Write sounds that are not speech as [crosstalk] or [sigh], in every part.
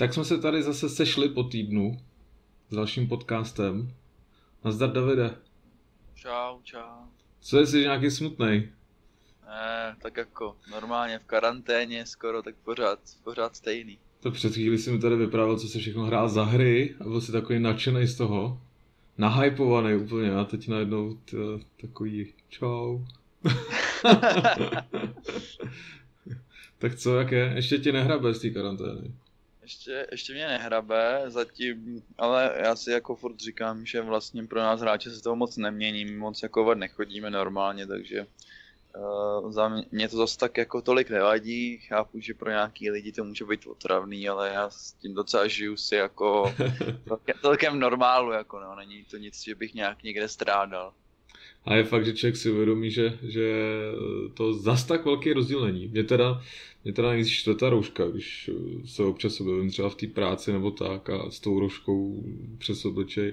Tak jsme se tady zase sešli po týdnu s dalším podcastem. Nazdar Davide. Čau, čau. Co jsi nějaký smutný? Ne, tak jako normálně v karanténě skoro, tak pořád, pořád stejný. To před chvíli si mi tady vyprávěl, co se všechno hrál za hry a byl jsi takový nadšený z toho. Nahypovaný úplně a teď najednou tě, takový čau. [laughs] [laughs] tak co, jak je? Ještě ti nehrabe z té karantény? Ještě, ještě mě nehrabe zatím, ale já si jako furt říkám, že vlastně pro nás hráče se toho moc nemění, my moc jako nechodíme normálně, takže uh, za mě to zase tak jako tolik nevadí, chápu, že pro nějaký lidi to může být otravný, ale já s tím docela žiju si jako [laughs] celkem normálu, jako no, není to nic, že bych nějak někde strádal. A je fakt, že člověk si uvědomí, že, že to zas tak velký rozdíl není. Mě teda, mě teda nejvíc čtvrtá rouška, když se občas objevím třeba v té práci nebo tak a s tou rouškou přes obličej.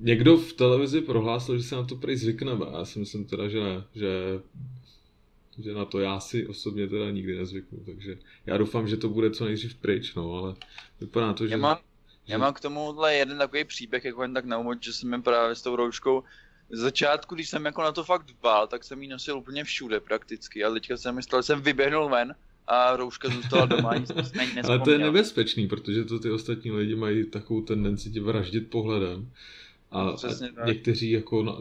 Někdo v televizi prohlásil, že se na to prej zvykneme. Já si myslím teda, že ne, že, že na to já si osobně teda nikdy nezvyknu. Takže já doufám, že to bude co nejdřív pryč, no, ale vypadá to, že... Já mám, já mám k tomuhle jeden takový příběh, jako jen tak na úvod, že jsem právě s tou rouškou z začátku, když jsem jako na to fakt dbal, tak jsem ji nosil úplně všude prakticky. A teďka jsem myslel, že jsem vyběhnul ven a rouška zůstala doma, nic [laughs] Ale to je nebezpečný, protože to ty ostatní lidi mají takovou tendenci tě vraždit pohledem. A, a někteří jako na,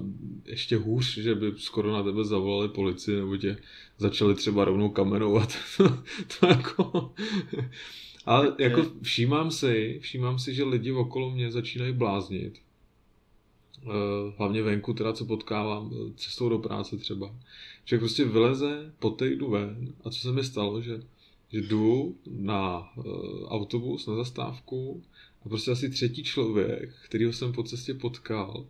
ještě hůř, že by skoro na tebe zavolali policii nebo tě začali třeba rovnou kamenovat. [laughs] to jako... [laughs] Ale jako všímám si, všímám si, že lidi okolo mě začínají bláznit hlavně venku, teda co potkávám eh, cestou do práce třeba. Že prostě vyleze po týdnu ven a co se mi stalo, že, že jdu na uh, autobus, na zastávku a prostě asi třetí člověk, kterýho jsem po cestě potkal,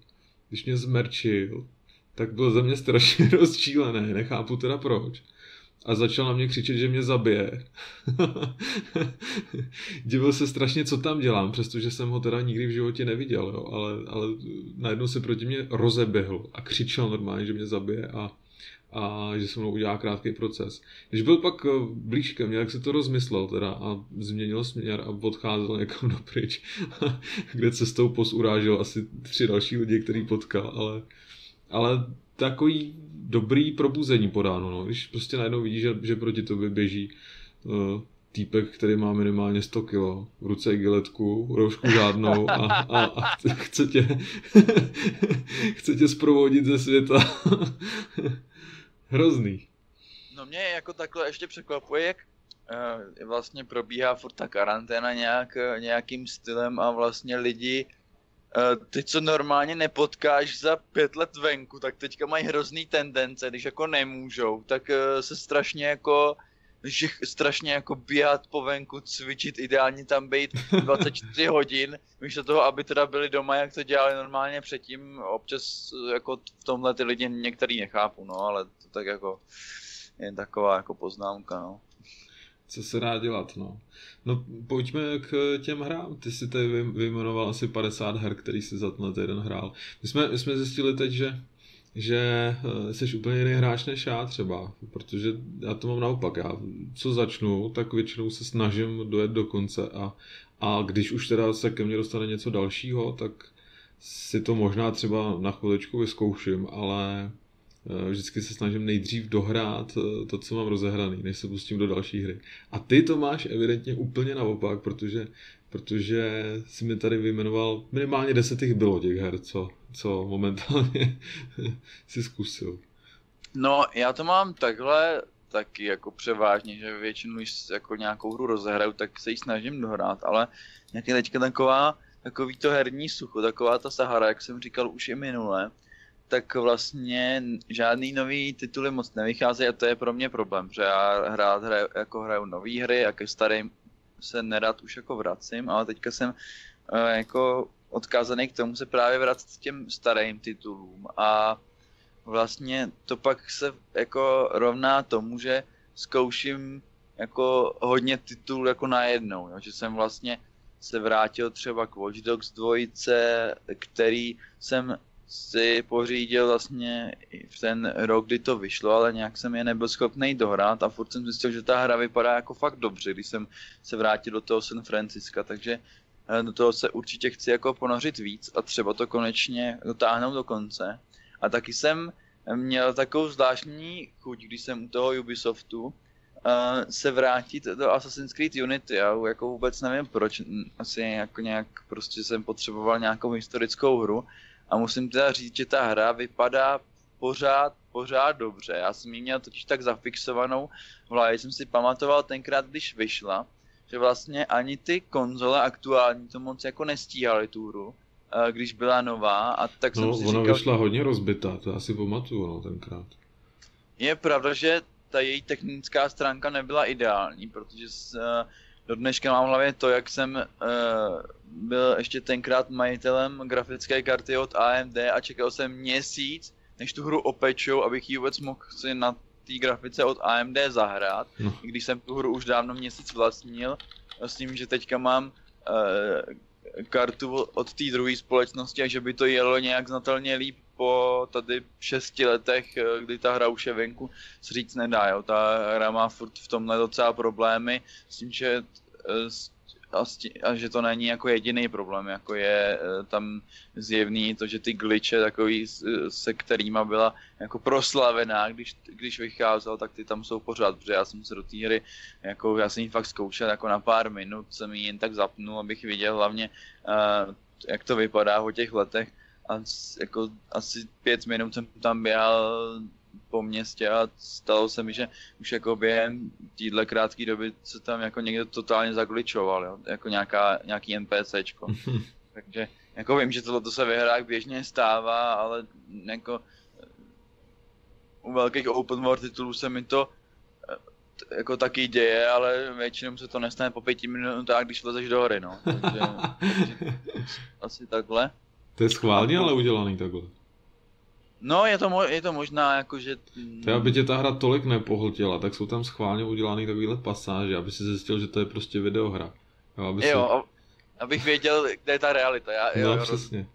když mě zmerčil, tak byl ze mě strašně [laughs] rozčílený, nechápu teda proč a začal na mě křičet, že mě zabije. [laughs] Divil se strašně, co tam dělám, přestože jsem ho teda nikdy v životě neviděl, jo, ale, ale najednou se proti mě rozeběhl a křičel normálně, že mě zabije a, a že se mnou udělá krátký proces. Když byl pak eh, blíž ke mně, jak se to rozmyslel teda a změnil směr a odcházel někam [laughs] dopryč, kde cestou pos urážel asi tři další lidi, který potkal, ale, ale takový dobrý probuzení podáno, no. když prostě najednou vidíš, že, že proti tobě běží uh, týpek, který má minimálně 100 kg, v ruce giletku, roušku žádnou a, a, a chce tě, [laughs] chce tě zprovodit ze světa. [laughs] Hrozný. No mě jako takhle ještě překvapuje, jak uh, vlastně probíhá furt ta karanténa nějak, nějakým stylem a vlastně lidi ty, co normálně nepotkáš za pět let venku, tak teďka mají hrozný tendence, když jako nemůžou, tak uh, se strašně jako že strašně jako běhat po venku, cvičit, ideálně tam být [laughs] 24 hodin, místo toho, aby teda byli doma, jak to dělali normálně předtím, občas jako v tomhle ty lidi některý nechápu, no, ale to tak jako je taková jako poznámka, no co se dá dělat, no. No pojďme k těm hrám. Ty si tady vyjmenoval asi 50 her, který si za ten týden hrál. My jsme, my jsme zjistili teď, že že eh, jsi úplně jiný hráč než já třeba, protože já to mám naopak. Já co začnu, tak většinou se snažím dojet do konce a, a když už teda se ke mně dostane něco dalšího, tak si to možná třeba na chviličku vyzkouším, ale vždycky se snažím nejdřív dohrát eh, to, co mám rozehraný, než se pustím do další hry. A ty to máš evidentně úplně naopak, protože, protože si mi tady vyjmenoval, minimálně deset těch bylo těch her, co, co momentálně [laughs] si zkusil. No, já to mám takhle taky jako převážně, že většinu, když jako nějakou hru rozehraju, tak se ji snažím dohrát, ale jak je teďka taková, takový to herní sucho, taková ta Sahara, jak jsem říkal už i minule, tak vlastně žádný nový tituly moc nevycházejí a to je pro mě problém, že já hrát hraju, jako hraju nové hry a ke starým se nerad už jako vracím, ale teďka jsem uh, jako odkázaný k tomu se právě vracet těm starým titulům a vlastně to pak se jako rovná tomu, že zkouším jako hodně titulů jako najednou, jo? že jsem vlastně se vrátil třeba k Watch Dogs 2, který jsem si pořídil vlastně v ten rok, kdy to vyšlo, ale nějak jsem je nebyl schopný dohrát a furt jsem zjistil, že ta hra vypadá jako fakt dobře, když jsem se vrátil do toho San Francisca, takže eh, do toho se určitě chci jako ponořit víc a třeba to konečně dotáhnout do konce. A taky jsem měl takovou zvláštní chuť, když jsem u toho Ubisoftu, uh, se vrátit do Assassin's Creed Unity. Já jako vůbec nevím proč, asi jako nějak prostě jsem potřeboval nějakou historickou hru a musím teda říct, že ta hra vypadá pořád, pořád dobře. Já jsem ji měl totiž tak zafixovanou v hlavě, jsem si pamatoval tenkrát, když vyšla, že vlastně ani ty konzole aktuální to moc jako nestíhaly tu hru, eh, když byla nová a tak no, jsem si ona říkal... vyšla hodně rozbitá, to asi pamatuju, no, tenkrát. Je pravda, že ta její technická stránka nebyla ideální, protože s, uh, do dneška mám v hlavě to, jak jsem uh, byl ještě tenkrát majitelem grafické karty od AMD a čekal jsem měsíc, než tu hru opečou, abych ji vůbec mohl si na té grafice od AMD zahrát, no. i když jsem tu hru už dávno měsíc vlastnil, s tím, že teďka mám uh, kartu od té druhé společnosti a že by to jelo nějak znatelně líp po tady šesti letech, kdy ta hra už je venku, se říct nedá, jo. Ta hra má furt v tomhle docela problémy s tím, že a, a že to není jako jediný problém, jako je tam zjevný to, že ty glitche takový, se kterýma byla jako proslavená, když, když vycházel, tak ty tam jsou pořád, protože já jsem se do té hry, jako já jsem ji fakt zkoušel jako na pár minut, jsem ji jen tak zapnul, abych viděl hlavně, uh, jak to vypadá po těch letech. A jako asi pět minut jsem tam běhal po městě a stalo se mi, že už jako během téhle krátké doby se tam jako někdo totálně zagličoval, jo? jako nějaká, nějaký NPCčko. [laughs] Takže jako vím, že tohle se ve hrách běžně stává, ale jako u velkých open world titulů se mi to eh, jako taky děje, ale většinou se to nestane po pěti minutách, když vlezeš do hory, no. Takže, takže [laughs] asi takhle. To je schválně ale udělaný takhle. No, je to, mo- je to možná jako, že... To aby tě ta hra tolik nepohltila, tak jsou tam schválně udělaný takovýhle pasáže, aby si zjistil, že to je prostě videohra. Jo, aby jo si... abych věděl, kde je ta realita. Já, jo, no, přesně.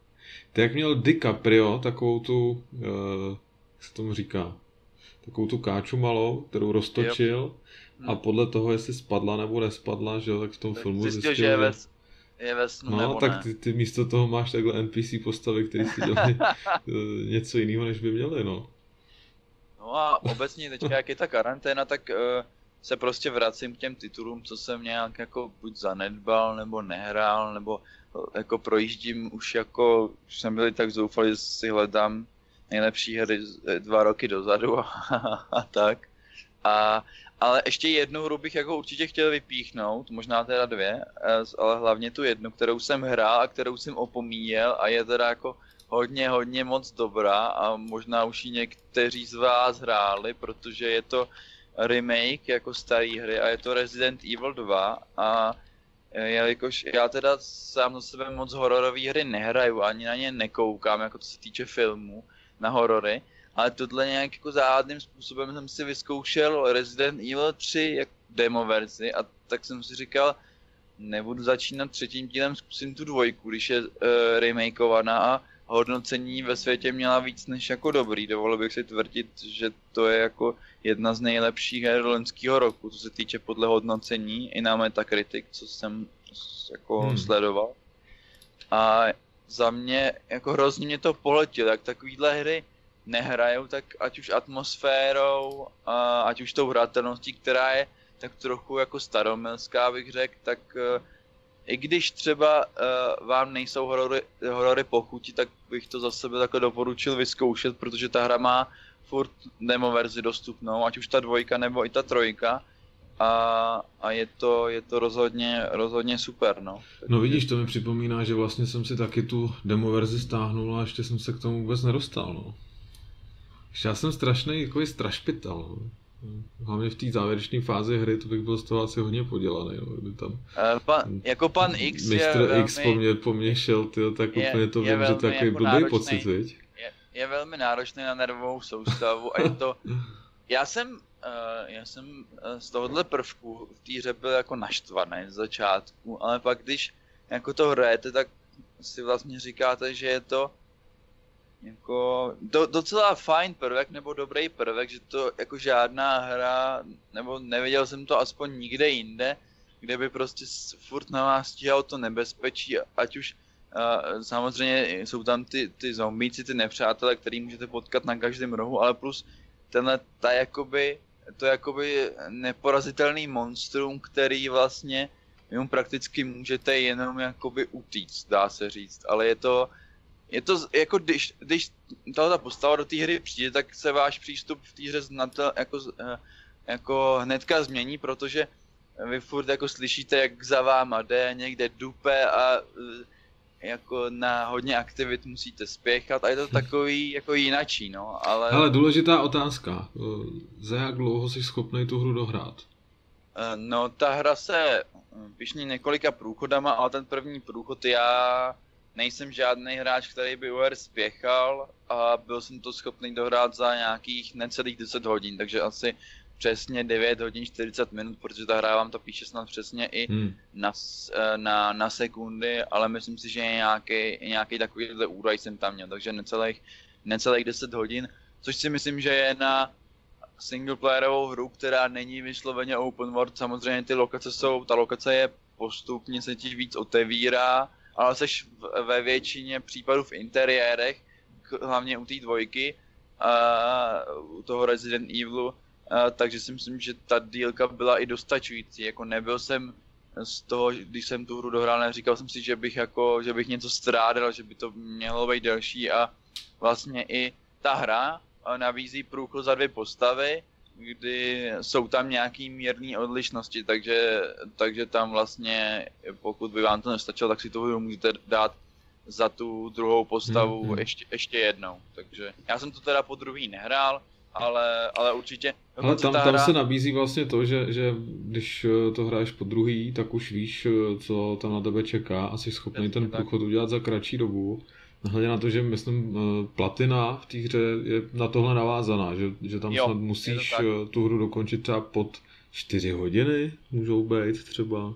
Ty jak měl DiCaprio takovou tu, uh, jak se tomu říká, takovou tu káču malou, kterou roztočil jo. a podle toho, jestli spadla nebo nespadla, že jo, tak v tom tak filmu zjistil, zjistil že je ve, je ve snu, No, nebo tak ne. ty, ty místo toho máš takhle NPC postavy, které si dělají [laughs] eh, něco jiného, než by měli, no. No a obecně teďka, jak je ta karanténa, tak uh, se prostě vracím k těm titulům, co jsem nějak jako buď zanedbal, nebo nehrál, nebo uh, jako projíždím už jako, už jsem byl tak zoufalý, že si hledám nejlepší hry dva roky dozadu a, [laughs] a tak. A ale ještě jednu hru bych jako určitě chtěl vypíchnout, možná teda dvě, eh, ale hlavně tu jednu, kterou jsem hrál a kterou jsem opomíjel a je teda jako hodně, hodně moc dobrá a možná už ji někteří z vás hráli, protože je to remake jako staré hry a je to Resident Evil 2 a eh, jelikož já teda sám za sebe moc hororové hry nehraju, ani na ně nekoukám, jako co se týče filmů na horory, ale tohle nějak jako záhadným způsobem jsem si vyzkoušel Resident Evil 3 jak demo verzi a tak jsem si říkal, nebudu začínat třetím dílem, zkusím tu dvojku, když je uh, remakeovaná a hodnocení ve světě měla víc než jako dobrý. Dovolil bych si tvrdit, že to je jako jedna z nejlepších her loňského roku, co se týče podle hodnocení i na Metacritic, co jsem jako hmm. sledoval. A za mě jako hrozně mě to poletělo, jak takovýhle hry nehrajou, tak ať už atmosférou, a ať už tou hratelností, která je tak trochu jako staromilská, bych řekl, tak uh, i když třeba uh, vám nejsou horory, horory pochutí, tak bych to za sebe takhle doporučil vyzkoušet, protože ta hra má furt demo verzi dostupnou, ať už ta dvojka nebo i ta trojka. A, a je, to, je to rozhodně, rozhodně super, no. No vidíš, to mi připomíná, že vlastně jsem si taky tu demo verzi stáhnul a ještě jsem se k tomu vůbec nedostal, no. Já jsem strašný jako strašpital. No. Hlavně v té závěrečné fázi hry, to bych byl z toho asi hodně podělaný. No, kdyby tam, uh, pan, jako pan X Mr. je X po mně, po mně šel, tyjo, tak je, úplně to vím, že to jako blbý pocit, viď? Je, je velmi náročný na nervovou soustavu a je to... [laughs] Já jsem, uh, já jsem z tohohle prvku v té hře byl jako naštvaný z začátku, ale pak když jako to hrajete, tak si vlastně říkáte, že je to jako do, docela fajn prvek nebo dobrý prvek, že to jako žádná hra, nebo neviděl jsem to aspoň nikde jinde, kde by prostě furt na vás stíhalo to nebezpečí, ať už uh, samozřejmě jsou tam ty, ty zombíci, ty nepřátelé, který můžete potkat na každém rohu, ale plus tenhle, ta jakoby, to jakoby neporazitelný monstrum, který vlastně jenom prakticky můžete jenom jakoby utíct, dá se říct, ale je to, je to jako když, když ta postava do té hry přijde, tak se váš přístup v té hře znatel, jako, eh, jako hnedka změní, protože vy furt jako slyšíte, jak za váma jde, někde dupe a eh, jako na hodně aktivit musíte spěchat a je to [laughs] takový jako jinačí, no, ale... Ale důležitá otázka, za jak dlouho jsi schopný tu hru dohrát? Eh, no, ta hra se pišní několika průchodama, ale ten první průchod já nejsem žádný hráč, který by UR spěchal a byl jsem to schopný dohrát za nějakých necelých 10 hodin, takže asi přesně 9 hodin 40 minut, protože ta hra vám to píše snad přesně i hmm. na, eh, na, na sekundy, ale myslím si, že nějaký, nějaký takovýhle údaj jsem tam měl, takže necelých, necelých 10 hodin, což si myslím, že je na singleplayerovou hru, která není vysloveně open world, samozřejmě ty lokace jsou, ta lokace je postupně se ti víc otevírá, ale jsi ve většině případů v interiérech, hlavně u té dvojky, uh, u toho Resident Evilu, uh, takže si myslím, že ta dílka byla i dostačující, jako nebyl jsem z toho, když jsem tu hru dohrál, neříkal jsem si, že bych jako, že bych něco strádal, že by to mělo být delší a vlastně i ta hra nabízí průchod za dvě postavy, kdy jsou tam nějaký mírné odlišnosti, takže, takže tam vlastně, pokud by vám to nestačilo, tak si to můžete dát za tu druhou postavu mm-hmm. ještě, ještě jednou. Takže já jsem to teda po druhý nehrál, ale, ale určitě... Ale tam, tam hra... se nabízí vlastně to, že, že když eh, to hraješ po druhý, tak už víš, eh, co tam na tebe čeká a jsi schopný ten průchod udělat za kratší dobu. Hledě na to, že myslím, eh, platina v té hře je na tohle navázaná, že, že tam jo, snad musíš tu hru dokončit třeba pod 4 hodiny, můžou být třeba.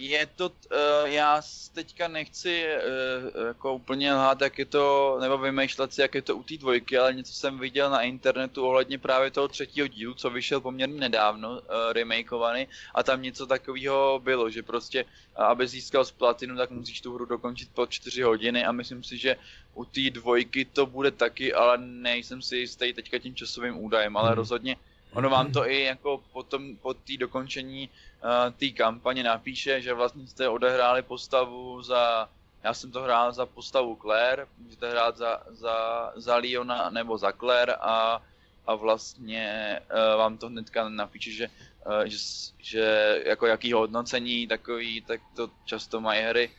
Je to, uh, já teďka nechci uh, jako úplně lhát, jak je to, nebo vymýšlet si, jak je to u té dvojky, ale něco jsem viděl na internetu ohledně právě toho třetího dílu, co vyšel poměrně nedávno, uh, remakeovaný, a tam něco takového bylo, že prostě, aby získal z platinu, tak musíš tu hru dokončit po 4 hodiny a myslím si, že u té dvojky to bude taky, ale nejsem si jistý teďka tím časovým údajem, ale hmm. rozhodně ono vám to i jako potom po té dokončení uh, té kampaně napíše, že vlastně jste odehráli postavu za, já jsem to hrál za postavu Claire, můžete hrát za, za, za Leona nebo za Claire a, a vlastně uh, vám to hnedka napíše, že, uh, že, že jako jaký hodnocení takový, tak to často mají hry.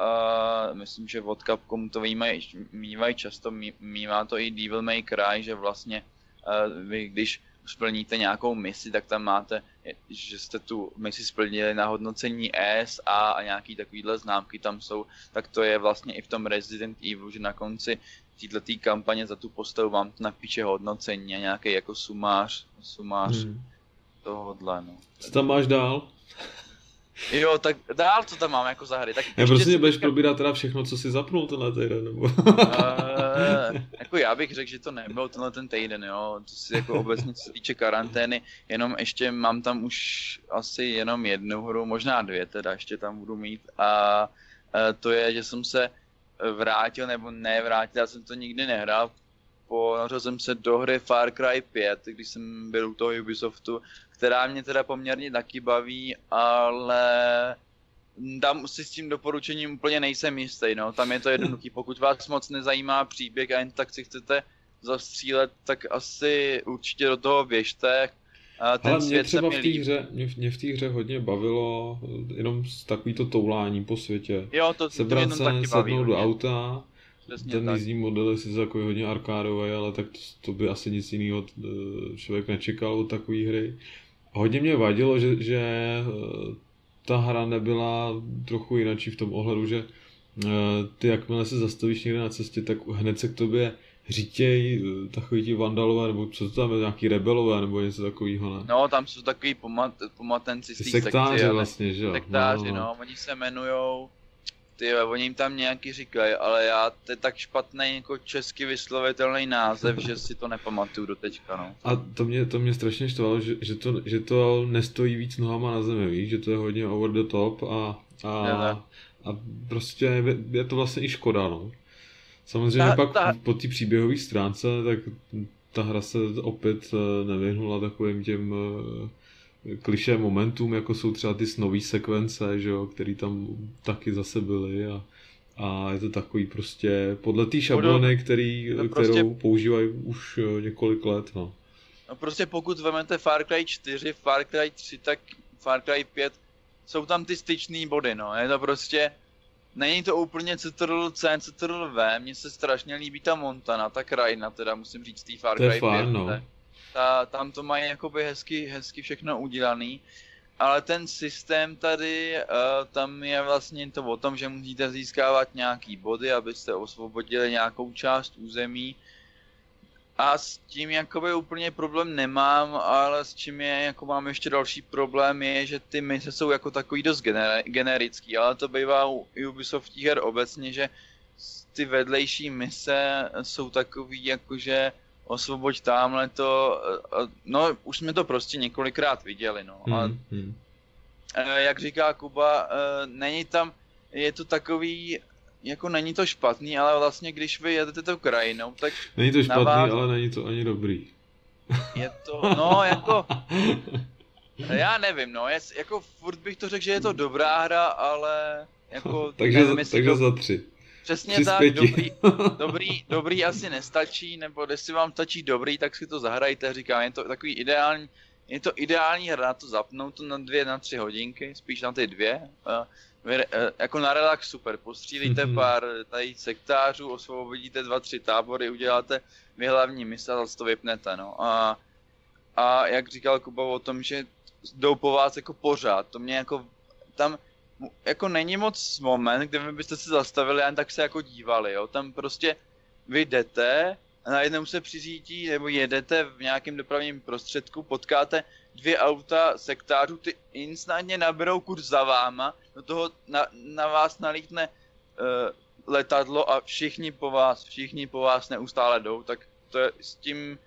Uh, myslím, že od Capcom to výmají, mývají často, mývá to i Devil May Cry, že vlastně uh, vy když splníte nějakou misi, tak tam máte, že jste tu misi splnili na hodnocení S, A a nějaký takovýhle známky tam jsou, tak to je vlastně i v tom Resident Evil, že na konci této kampaně za tu postavu vám to napíše hodnocení a nějaký jako sumář, sumář hmm. tohohle, no. Co tam máš dál? Jo, tak dál co tam mám jako za hry. Tak já prostě budeš teďka... probírat teda všechno, co si zapnul tenhle týden, nebo? uh, jako já bych řekl, že to nebyl tenhle ten týden, jo. To si jako obecně co se týče karantény, jenom ještě mám tam už asi jenom jednu hru, možná dvě teda ještě tam budu mít a uh, to je, že jsem se vrátil, nebo nevrátil, já jsem to nikdy nehrál, ponořil jsem se do hry Far Cry 5, když jsem byl u toho Ubisoftu která mě teda poměrně taky baví, ale tam si s tím doporučením úplně nejsem jistý, no. Tam je to jednoduchý, pokud vás moc nezajímá příběh a jen tak si chcete zastřílet, tak asi určitě do toho běžte. A ten Ale mě třeba v té hře, mě, mě v té hře hodně bavilo jenom takový to toulání po světě. Jo, to, Sebrat to se, taky sednout do auta, Přesně ten jízdní model je sice jako hodně arkádový, ale tak to, to by asi nic jiného eh, člověk nečekal od takové hry. Hodně mě vadilo, že, že eh, ta hra nebyla trochu jinačí v tom ohledu, že eh, ty jakmile se zastavíš někde na cestě, tak hned se k tobě řítěj eh, takový ti vandalové, nebo co to tam je, nějaký rebelové, nebo něco takového, ne? No, tam jsou takový pomat, pomatenci z té sektáři sekci, vlastně, že jo? Sektáři, no, no. no, oni se jmenujou, ty, oni jim tam nějaký říkají, ale já, to je tak špatný jako česky vyslovitelný název, že si to nepamatuju do teďka, no. A to mě, to mě strašně štvalo, že, že, to, že to nestojí víc nohama na zemi, víš, že to je hodně over the top a, a, a prostě je, je to vlastně i škoda, no. Samozřejmě ta, pak ta... po té příběhové stránce, tak ta hra se opět eh, nevyhnula takovým těm eh, kliše momentům, jako jsou třeba ty snový sekvence, že jo, který tam taky zase byly a, a je to takový prostě podle té šablony, který, no prostě, kterou používají už eh, několik let, no. No prostě pokud vezmete Far Cry 4, Far Cry 3, tak Far Cry 5, jsou tam ty styčné body, no. Je to prostě, Není to úplně CTRL C, CTRL V, mně se strašně líbí ta Montana, ta krajina, teda musím říct, tý Far Cry 5. No. Ta, tam to mají jakoby hezky, hezky všechno udělaný, ale ten systém tady, uh, tam je vlastně to o tom, že musíte získávat nějaký body, abyste osvobodili nějakou část území, a s tím jakoby úplně problém nemám, ale s čím je, jako mám ještě další problém, je, že ty mise jsou jako takový dost gener- generický, ale to bývá u Ubisoft her obecně, že ty vedlejší mise jsou takový jakože osvoboď tamhle to, no už jsme to prostě několikrát viděli, no. Hmm, a, hmm. jak říká Kuba, není tam, je to takový jako není to špatný, ale vlastně když vy jedete tou krajinou, tak... Není to špatný, vás... ale není to ani dobrý. Je to, no jako... [laughs] Já nevím, no, jako furt bych to řekl, že je to dobrá hra, ale jako... [laughs] takže nevím, takže to... za tři. Přesně tak, dobrý, [laughs] dobrý, dobrý asi nestačí, nebo jestli vám stačí dobrý, tak si to zahrajte, říkám, je to takový ideální, je to ideální hra na to zapnout to na dvě, na tři hodinky, spíš na ty dvě. Vy, eh, jako na relax super, postřílíte mm-hmm. pár tady sektářů, osvobodíte dva, tři tábory, uděláte vy hlavní mise a zase to vypnete, no. A, a jak říkal Kuba o tom, že jdou po vás jako pořád, to mě jako, tam jako není moc moment, kde vy byste se zastavili a jen tak se jako dívali, jo, tam prostě vy jdete, a najednou se přiřítí, nebo jedete v nějakém dopravním prostředku, potkáte dvě auta sektářů, ty instantně naberou kurz za váma, do toho na, na vás nalítne uh, letadlo a všichni po vás, všichni po vás neustále jdou, tak to je, s tím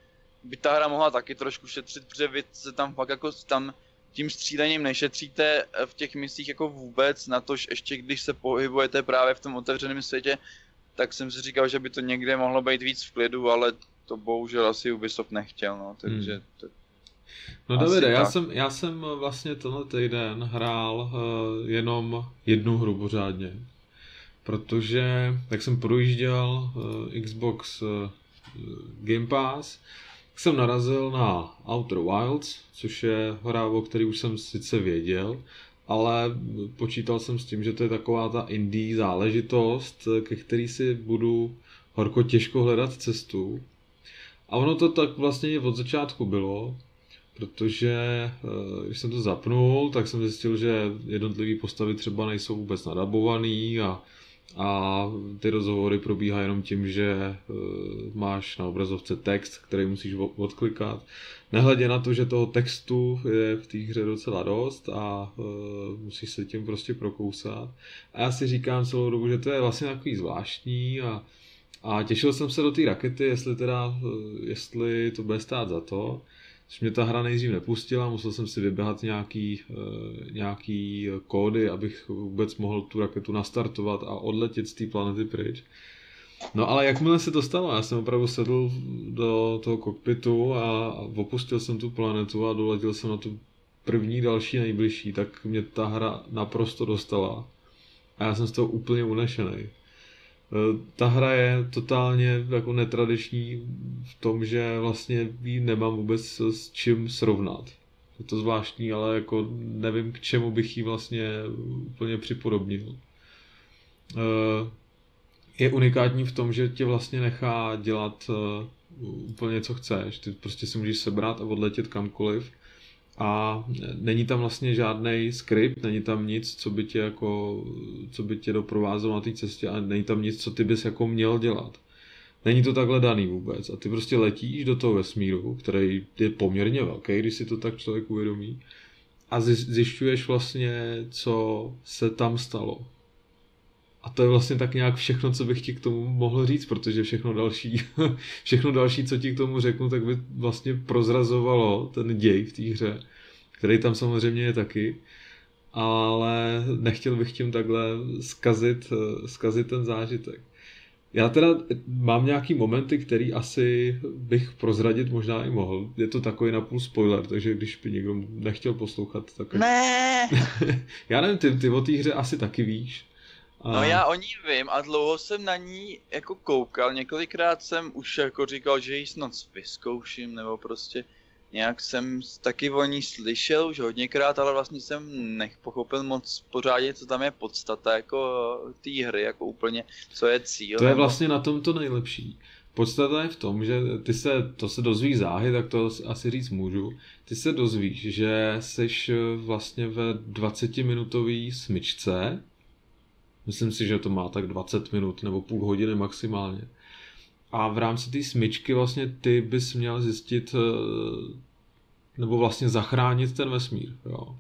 by ta hra mohla taky trošku šetřit, protože vy se tam fakt jako tam tím střílením nešetříte v těch misích jako vůbec, na tož ještě když se pohybujete právě v tom otevřeném světě, tak jsem si říkal, že by to někde mohlo být víc v klidu, ale to bohužel asi Ubisoft nechtěl, no, takže... Hmm. To, No Davide, já jsem, já jsem vlastně tenhle týden hrál uh, jenom jednu hru pořádně, protože jak jsem projížděl uh, Xbox uh, Game Pass, tak jsem narazil na Outer Wilds, což je hra, o který už jsem sice věděl, ale počítal jsem s tím, že to je taková ta indie záležitost, ke který si budu horko těžko hledat cestu. A ono to tak vlastně od začátku bylo, protože eh, když jsem to zapnul, tak jsem zjistil, že jednotlivé postavy třeba nejsou vůbec nadabovaný a, a ty rozhovory probíhají jenom tím, že eh, máš na obrazovce text, který musíš odklikat. Nehledě na to, že toho textu je v té hře docela dost a uh, musíš se tím prostě prokousat. A já si říkám celou dobu, že to je vlastně takový zvláštní a, a těšil jsem se do té rakety, jestli teda, jestli to bude stát za to. Což mě ta hra nejdřív nepustila, musel jsem si vyběhat nějaký, uh, nějaký kódy, abych vůbec mohl tu raketu nastartovat a odletět z té planety pryč. No ale jakmile se to stalo, já jsem opravdu sedl do toho kokpitu a opustil jsem tu planetu a doletěl jsem na tu první, další, nejbližší, tak mě ta hra naprosto dostala. A já jsem z toho úplně unešený. Eh, ta hra je totálně jako netradiční v tom, že vlastně ji nemám vůbec s čím srovnat. Je to zvláštní, ale jako nevím, k čemu bych ji vlastně úplně připodobnil. Eh, je unikátní v tom, že tě vlastně nechá dělat eh, úplně co chceš. Ty prostě si můžeš sebrat a odletět kamkoliv a není tam vlastně žádný skript, není tam nic, co by tě jako, co by tě doprovázelo na té cestě a není tam nic, co ty bys jako měl dělat. Není to takhle daný vůbec a ty prostě letíš do toho vesmíru, který je poměrně velký, když si to tak člověk uvědomí a zjišťuješ vlastně, co se tam stalo. A to je vlastně tak nějak všechno, co bych ti k tomu mohl říct, protože všechno další, [laughs] všechno další, co ti k tomu řeknu, tak by vlastně prozrazovalo ten děj v té hře, který tam samozřejmě je taky, ale nechtěl bych tím takhle zkazit, zkazit ten zážitek. Já teda mám nějaký momenty, který asi bych prozradit možná i mohl. Je to takový napůl spoiler, takže když by někdo nechtěl poslouchat, tak... Ne! [laughs] já nevím, ty, ty o té hře asi taky víš. A... No já o ní vím a dlouho jsem na ní jako koukal, několikrát jsem už jako říkal, že ji snad vyzkouším, nebo prostě nějak jsem taky o ní slyšel už hodněkrát, ale vlastně jsem nepochopil moc pořádně, co tam je podstata jako té hry, jako úplně, co je cíl. To je vlastně na tom to nejlepší. Podstata je v tom, že ty se, to se dozví záhy, tak to asi říct můžu, ty se dozvíš, že jsi vlastně ve 20-minutové smyčce, myslím si, že to má tak 20 minut nebo půl hodiny maximálně, a v rámci té smyčky vlastně ty bys měl zjistit, eh, nebo vlastně zachránit ten vesmír. Jo.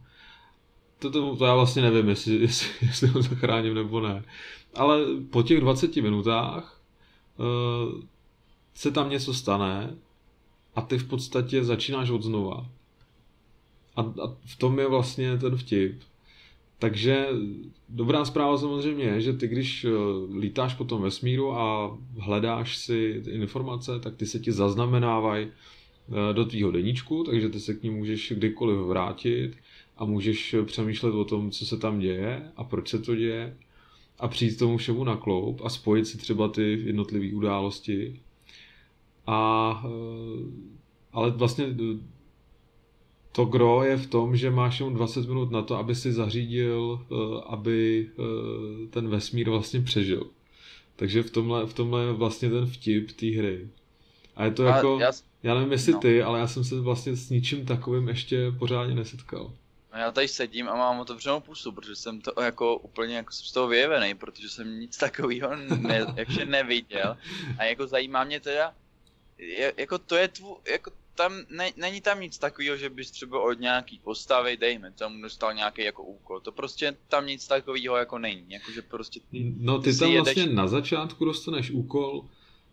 To, to, to já vlastně nevím, jestli, [laughs] jestli, jestli ho zachráním nebo ne. Ale po těch 20 minutách uh, se tam něco stane a ty v podstatě začínáš od znova. A, a v tom je vlastně ten vtip. Takže dobrá zpráva samozřejmě je, že ty když eh, lítáš po tom vesmíru a hledáš si informace, tak ty se ti zaznamenávají eh, do tvýho deníčku, takže ty se k ní můžeš kdykoliv vrátit a můžeš přemýšlet o tom, co se tam děje a proč se to děje a přijít tomu všemu na kloup a spojit si třeba ty jednotlivé události. A, eh, ale vlastně to gro je v tom, že máš jenom 20 minut na to, aby si zařídil, eh, aby eh, ten vesmír vlastně přežil. Takže v tomhle, v tomhle je vlastně ten vtip té hry. A je to a jako, já, já nevím jestli no. ty, ale já jsem se vlastně s ničím takovým ještě pořádně nesetkal. No já tady sedím a mám otevřenou pusu, protože jsem to jako úplně jako jsem z toho vyjevený, protože jsem nic takového ne, [laughs] jakže neviděl. A jako zajímá mě teda, jako to je tvů, jako tam ne, není tam nic takového, že bys třeba od nějaký postavy, dejme tomu, dostal nějaký jako úkol. To prostě tam nic takového jako není. Jako, že prostě ty, no ty tam jedeš... vlastně na začátku dostaneš úkol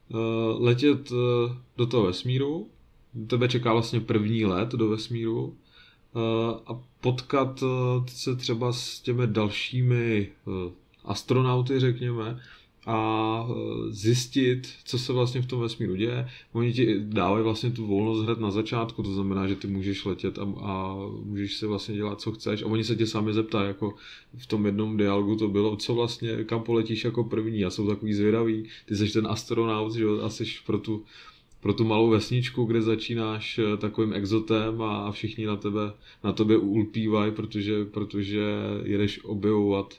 uh, letět uh, do toho vesmíru. Tebe čeká vlastně první let do vesmíru. Uh, a potkat uh, se třeba s těmi dalšími uh, astronauty, řekněme, a e, zjistit, co se vlastně v tom vesmíru děje. Oni ti dávají vlastně tu volnost hned na začátku, to znamená, že ty můžeš letět a, a můžeš si vlastně dělat, co chceš. A oni se tě sami zeptají, jako v tom jednom dialogu to bylo, co vlastně, kam poletíš jako první a jsou takový zvědaví. Ty jsi ten astronaut, že jo, a pro tu, pro tu malou vesničku, kde začínáš e, takovým exotem a všichni na tebe, na tobě ulpívají, protože, protože jedeš objevovat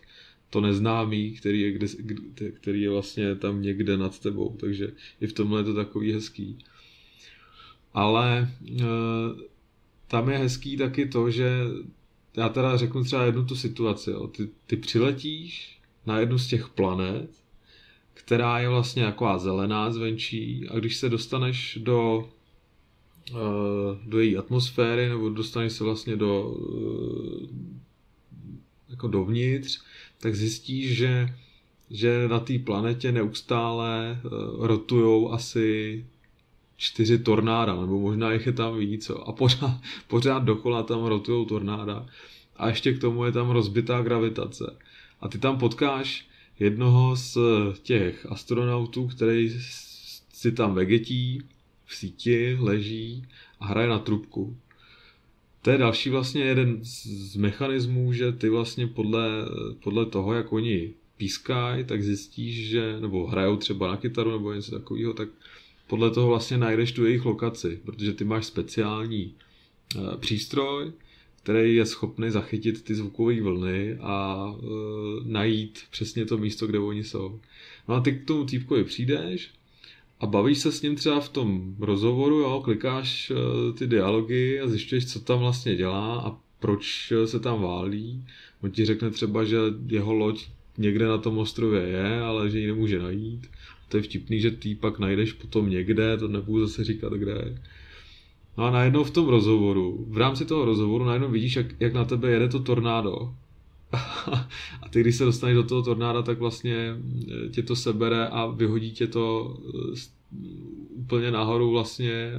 to neznámý, který je, kde, který je vlastně tam někde nad tebou, takže i v tomhle je to takový hezký. Ale e, tam je hezký taky to, že já teda řeknu třeba jednu tu situaci, jo. Ty, ty přiletíš na jednu z těch planet, která je vlastně jako zelená zvenčí a když se dostaneš do, e, do její atmosféry nebo dostaneš se vlastně do e, jako dovnitř, tak zjistíš, že, že na té planetě neustále uh, rotujou asi čtyři tornáda, nebo možná jich je tam víc, a pořád, pořád dokola tam rotujou tornáda. A ještě k tomu je tam rozbitá gravitace. A ty tam potkáš jednoho z těch astronautů, který si tam vegetí, v síti leží a hraje na trubku to je další vlastně jeden z mechanismů, že ty vlastně podle, podle toho, jak oni pískají, tak zjistíš, že, nebo hrajou třeba na kytaru nebo něco takového, tak podle toho vlastně najdeš tu jejich lokaci, protože ty máš speciální e, přístroj, který je schopný zachytit ty zvukové vlny a e, najít přesně to místo, kde oni jsou. No a ty k tomu týpkovi přijdeš, a bavíš se s ním třeba v tom rozhovoru, jo, klikáš uh, ty dialogy a zjišťuješ, co tam vlastně dělá a proč se tam válí. On ti řekne třeba, že jeho loď někde na tom ostrově je, ale že ji nemůže najít. To je vtipný, že ty pak najdeš potom někde, to nebudu zase říkat, kde je. No a najednou v tom rozhovoru, v rámci toho rozhovoru najednou vidíš, jak, jak na tebe jede to tornádo. [laughs] a ty, když se dostaneš do toho tornáda, tak vlastně eh, tě to sebere a vyhodí tě to eh, úplně nahoru vlastně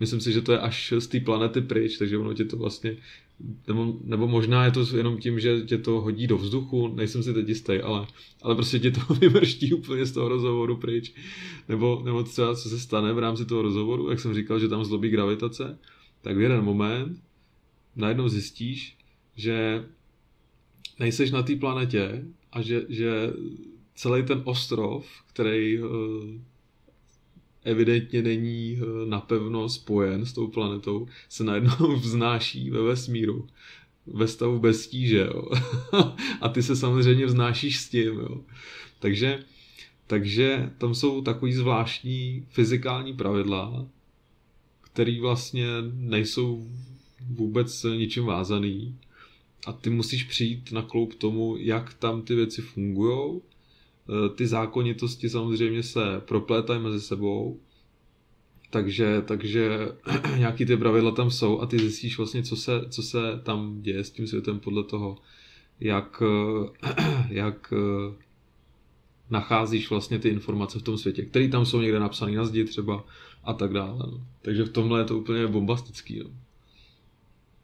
myslím si, že to je až z té planety pryč, takže ono tě to vlastně nebo, nebo možná je to jenom tím, že tě to hodí do vzduchu, nejsem si teď jistý, ale, ale prostě tě to [laughs] vymrští úplně z toho rozhovoru pryč. Nebo, nebo třeba co se stane v rámci toho rozhovoru, jak jsem říkal, že tam zlobí gravitace, tak v jeden moment najednou zjistíš, že nejseš na té planetě a že, že celý ten ostrov, který uh, evidentně není uh, napevno spojen s tou planetou, se najednou [laughs] vznáší ve vesmíru ve stavu bez tíže, jo. [laughs] a ty se samozřejmě vznášíš s tím, jo. Takže, takže tam jsou takový zvláštní fyzikální pravidla, které vlastně nejsou vůbec ničím vázaný a ty musíš přijít na kloup tomu, jak tam ty věci fungují. E, ty zákonitosti samozřejmě se proplétají mezi sebou, takže, takže [clears throat] nějaký ty pravidla tam jsou a ty zjistíš vlastně, co se, co se tam děje s tím světem podle toho, jak, [clears throat] jak e, nacházíš vlastně ty informace v tom světě, které tam jsou někde napsané na zdi třeba a tak dále. No. Takže v tomhle je to úplně bombastický. No.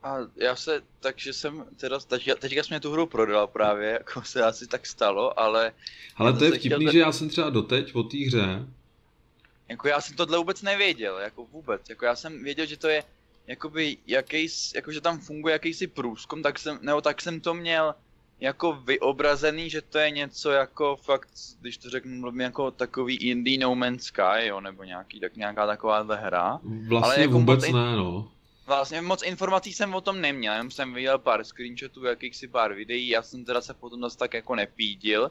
A já se, takže jsem teda, teďka, teďka jsem mě tu hru prodal právě, jako se asi tak stalo, ale... Ale to je vtipný, chtěl... že já jsem třeba doteď o té hře... Jako já jsem tohle vůbec nevěděl, jako vůbec, jako já jsem věděl, že to je jakoby jakýs, jako že tam funguje jakýsi průzkum, tak jsem, nebo tak jsem to měl jako vyobrazený, že to je něco jako fakt, když to řeknu, jako takový indie No Man's Sky, jo, nebo nějaký, tak nějaká takováhle hra. Vlastně Ale jako vůbec ne, no. Vlastně moc informací jsem o tom neměl, jenom jsem viděl pár screenshotů, jakýchsi pár videí, já jsem teda se potom zase tak jako nepídil.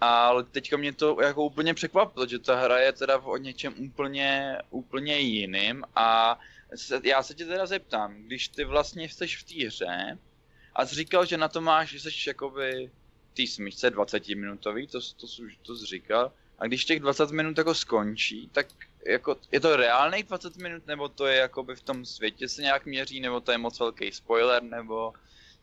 Ale teďka mě to jako úplně překvapilo, že ta hra je teda o něčem úplně, úplně jiným a se, já se tě teda zeptám, když ty vlastně jsi v té hře a jsi říkal, že na to máš, že jsi jakoby té smyčce 20 minutový, to, to, to, to jsi říkal, a když těch 20 minut jako skončí, tak jako, je to reálných 20 minut, nebo to je jakoby v tom světě se nějak měří, nebo to je moc velký spoiler, nebo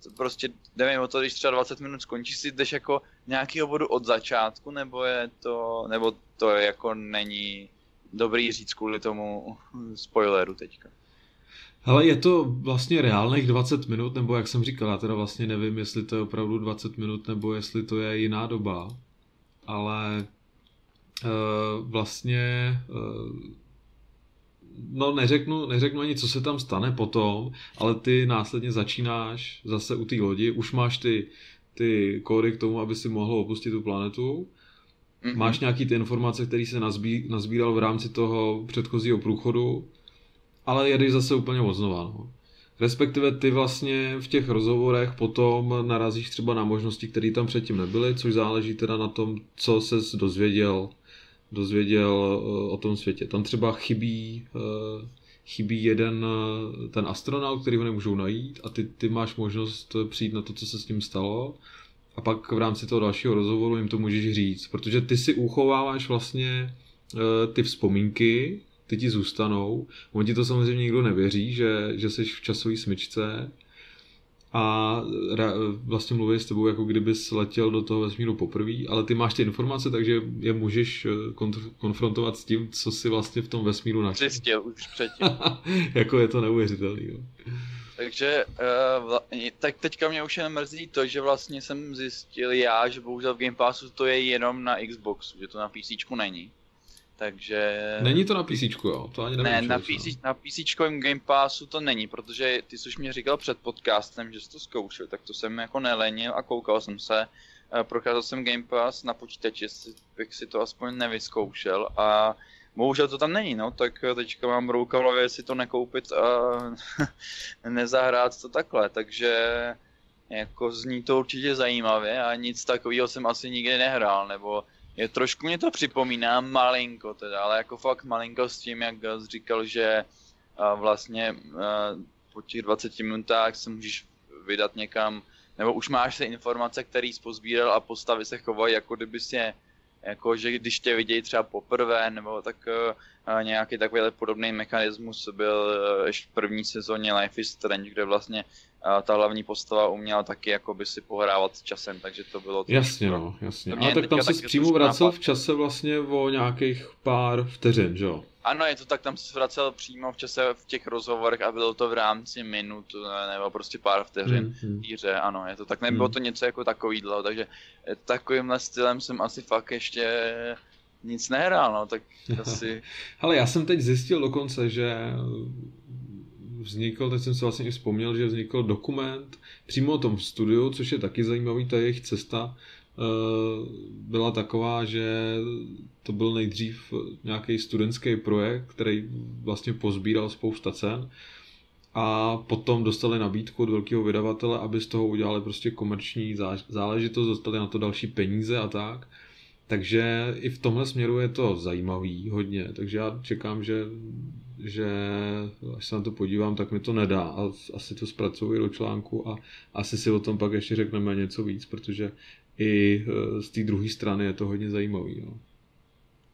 to prostě nevím o to, když třeba 20 minut skončí, si jdeš jako nějaký bodu od začátku, nebo je to, nebo to jako není dobrý říct kvůli tomu spoileru teďka. Ale je to vlastně reálných 20 minut, nebo jak jsem říkal, já teda vlastně nevím, jestli to je opravdu 20 minut, nebo jestli to je jiná doba. Ale vlastně uh, no neřeknu, neřeknu ani, co se tam stane potom, ale ty následně začínáš zase u té lodi, už máš ty, ty kódy k tomu, aby si mohl opustit tu planetu, mm-hmm. máš nějaký ty informace, které se nazbí, nazbíral v rámci toho předchozího průchodu, ale jedeš zase úplně od znova. No. Respektive ty vlastně v těch rozhovorech potom narazíš třeba na možnosti, které tam předtím nebyly, což záleží teda na tom, co ses dozvěděl dozvěděl eh, o tom světě. Tam třeba chybí, eh, chybí jeden eh, ten astronaut, který ho nemůžou najít a ty, ty máš možnost přijít na to, co se s tím stalo a pak v rámci toho dalšího rozhovoru jim to můžeš říct, protože ty si uchováváš vlastně ty vzpomínky, ty ti zůstanou. On ti to samozřejmě nikdo nevěří, že, že jsi v časové smyčce, a vlastně mluví s tebou, jako kdyby letěl do toho vesmíru poprvé, ale ty máš ty informace, takže je můžeš eh, konfrontovat s tím, co si vlastně v tom vesmíru našel. Zjistil už předtím. [laughs] jako je to neuvěřitelný. Jo. Takže uh, tak teďka mě už jen mrzí to, že vlastně jsem zjistil já, že bohužel v Game Passu to je jenom na Xboxu, že to na PC není. Takže... Není to na PC, jo? To ani nevím, ne, na, PC, na PC Game Passu to není, protože ty jsi už mě říkal před podcastem, že jsi to zkoušel, tak to jsem jako nelenil a koukal jsem se. Eh, procházel jsem Game Pass na počítači, jestli bych si to aspoň nevyzkoušel a bohužel to tam není, no, tak teďka mám rouka v hlavě, si to nekoupit a [laughs] nezahrát to takhle, takže jako zní to určitě zajímavě a nic takového jsem asi nikdy nehrál, nebo je trošku mě to připomíná malinko teda, ale jako fakt malinko s tím, jak jsi říkal, že vlastně po těch 20 minutách se můžeš vydat někam, nebo už máš se informace, který jsi pozbíral a postavy se chovají, jako kdyby si je jako, že když tě vidějí třeba poprvé, nebo tak uh, nějaký takový podobný mechanismus byl uh, ještě v první sezóně Life is Strange, kde vlastně uh, ta hlavní postava uměla taky jako by si pohrávat s časem, takže to bylo... Jasně, no, jasně. A tak tam se přímo vracel v čase vlastně o nějakých pár vteřin, že jo? Ano, je to tak, tam se vracel přímo v čase v těch rozhovorech a bylo to v rámci minut nebo prostě pár vteřin mm, hře, ano, je to tak, nebylo mm. to něco jako dlouho, takže takovýmhle stylem jsem asi fakt ještě nic nehrál, no, tak [laughs] asi... Ale já jsem teď zjistil dokonce, že vznikl, teď jsem si vlastně i vzpomněl, že vznikl dokument přímo o tom studiu, což je taky zajímavý, ta jejich cesta Eh, byla taková, že to byl nejdřív nějaký studentský projekt, který vlastně pozbíral spousta cen a potom dostali nabídku od velkého vydavatele, aby z toho udělali prostě komerční záležitost, dostali na to další peníze a tak. Takže i v tomhle směru je to zajímavý hodně, takže já čekám, že, že až se na to podívám, tak mi to nedá a asi to zpracuji do článku a asi si o tom pak ještě řekneme něco víc, protože i eh, z té druhé strany je to hodně zajímavý. No.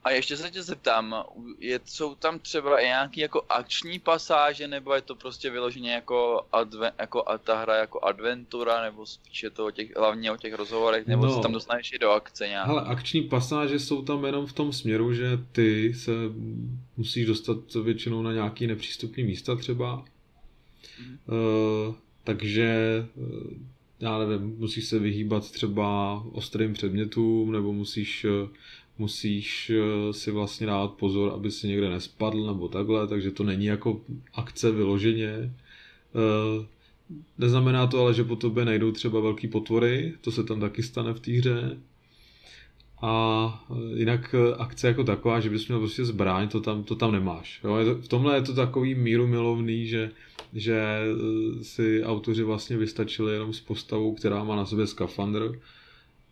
A ještě se tě zeptám, je, jsou tam třeba i nějaký jako akční pasáže, nebo je to prostě vyloženě jako, adve, jako a ta hra jako adventura, nebo spíše to o těch, hlavně o těch rozhovorech, nebo no, se tam dostaneš i do akce nějak? Ale akční pasáže jsou tam jenom v tom směru, že ty se musíš dostat většinou na nějaký nepřístupný místa třeba. Mm. Uh, takže já nevím, musíš se vyhýbat třeba ostrým předmětům, nebo musíš, musíš eh, si vlastně dát pozor, aby si někde nespadl, nebo takhle, takže to není jako akce vyloženě. Eh, neznamená to ale, že po tobě nejdou třeba velký potvory, to se tam taky stane v té hře. A eh, jinak akce jako taková, že bys měl prostě zbraň, to tam, to tam nemáš. Jo? V tomhle je to takový míru milovný, že že si autoři vlastně vystačili jenom s postavou, která má na sobě skafandr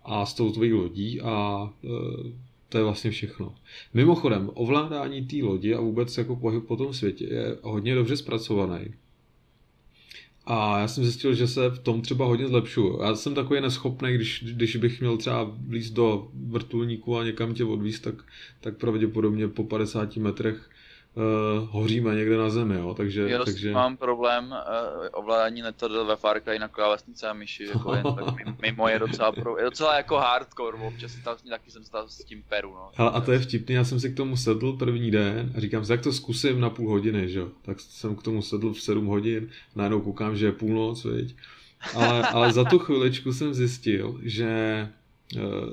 a s tou tvojí lodí a to je vlastně všechno. Mimochodem, ovládání té lodi a vůbec jako pohyb po tom světě je hodně dobře zpracovaný. A já jsem zjistil, že se v tom třeba hodně zlepšuju. Já jsem takový neschopný, když, když bych měl třeba blíz do vrtulníku a někam tě odvíst, tak, tak pravděpodobně po 50 metrech uh, hoříme někde na zemi, jo, takže... Já takže... mám problém uh, ovládání letadel ve Far Cry na klávesnice a myši, jako jen tak [laughs] mimo je docela, pro, je docela jako hardcore, občas tam, taky jsem stál s tím Peru, no. Hele, a to je vtipný, já jsem si k tomu sedl první den a říkám si, jak to zkusím na půl hodiny, že jo, tak jsem k tomu sedl v 7 hodin, najednou koukám, že je půlnoc, viď? Ale, ale za tu chviličku jsem zjistil, že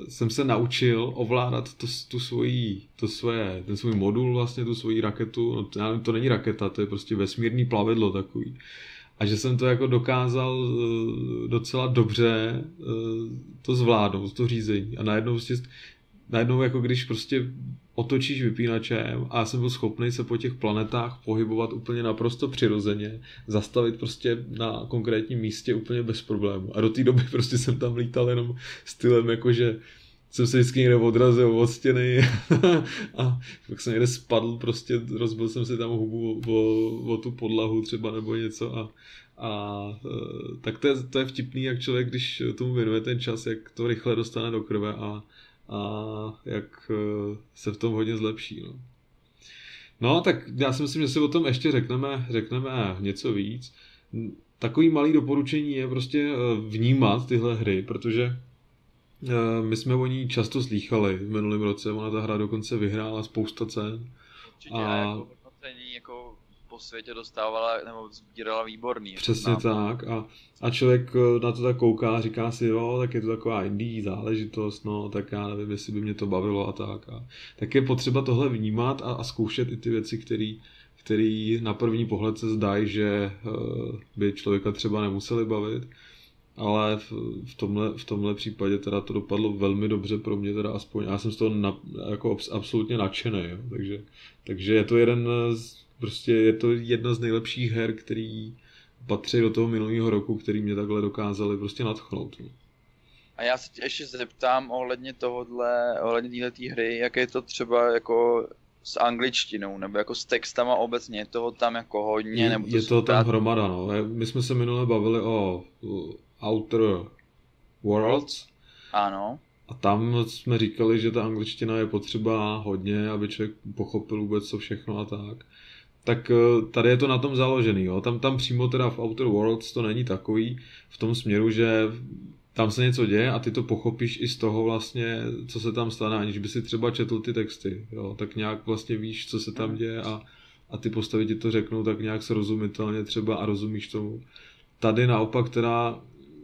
jsem se naučil ovládat to, tu svoji, to svoje, ten svůj modul vlastně, tu svoji raketu, no to, nevím, to není raketa, to je prostě vesmírný plavidlo takový. A že jsem to jako dokázal eh, docela dobře eh, to zvládnout, to řízení. A najednou prostě najednou jako když prostě otočíš vypínačem a já jsem byl schopný se po těch planetách pohybovat úplně naprosto přirozeně, zastavit prostě na konkrétním místě úplně bez problému. A do té doby prostě jsem tam lítal jenom stylem jakože jsem se vždycky někde odrazil od stěny [laughs] a pak jsem někde spadl, prostě rozbil jsem si tam hubu o, o tu podlahu třeba nebo něco a, a e, tak to je, to je vtipný, jak člověk, když tomu věnuje ten čas, jak to rychle dostane do krve a, a jak eh, se v tom hodně zlepší. No. No, tak já si myslím, že si o tom ještě řekneme, řekneme něco víc. Takový malý doporučení je prostě eh, vnímat tyhle hry, protože eh, my jsme o ní často slýchali v minulém roce, ona ta hra dokonce vyhrála spousta cen. Určitě, a jako, jako po světě dostávala nebo sbírala výborný. Přesně tak a, a člověk eh, na to tak kouká a říká si, jo, tak je to taková indie záležitost, no, tak já nevím, jestli by mě to bavilo a tak. A, tak je potřeba tohle vnímat a, a zkoušet i ty věci, které který na první pohled se zdají, že uh, by člověka třeba nemuseli bavit, ale v, v, tomhle, v tomhle případě teda to dopadlo velmi dobře pro mě, teda aspoň já jsem z toho na, jako absolutně nadšený, jo, takže, takže je to jeden z Prostě je to jedna z nejlepších her, který patří do toho minulého roku, který mě takhle dokázali prostě nadchnout. No. A já se tě ještě zeptám ohledně tohohle, ohledně této hry, jak je to třeba jako s angličtinou, nebo jako s textama obecně, je toho tam jako hodně, nebo to Je toho tam hromada, no. My jsme se minule bavili o Outer Worlds. Ano. A tam jsme říkali, že ta angličtina je potřeba hodně, aby člověk pochopil vůbec co všechno a tak. Tak eh, tady je to na tom založený. Jo. Tam, tam přímo teda v Outer Worlds to není takový v tom směru, že tam se něco děje a ty to pochopíš i z toho vlastně, co se tam stane, aniž by si třeba četl ty texty. Jo. Tak nějak vlastně víš, co se tam mhm. děje a, a ty postavy ti to řeknou tak nějak srozumitelně třeba a rozumíš tomu. Tady naopak teda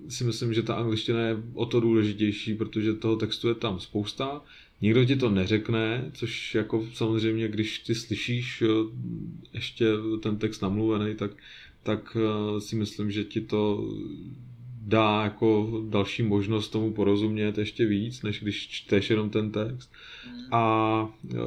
si myslím, že ta angličtina je o to důležitější, protože toho textu je tam spousta, nikdo ti to neřekne, což jako samozřejmě, když ty slyšíš ještě ten text namluvený, tak, tak eh, si myslím, že ti to dá jako další možnost tomu porozumět ještě víc, než když čteš jenom ten text. Hmm. A eh,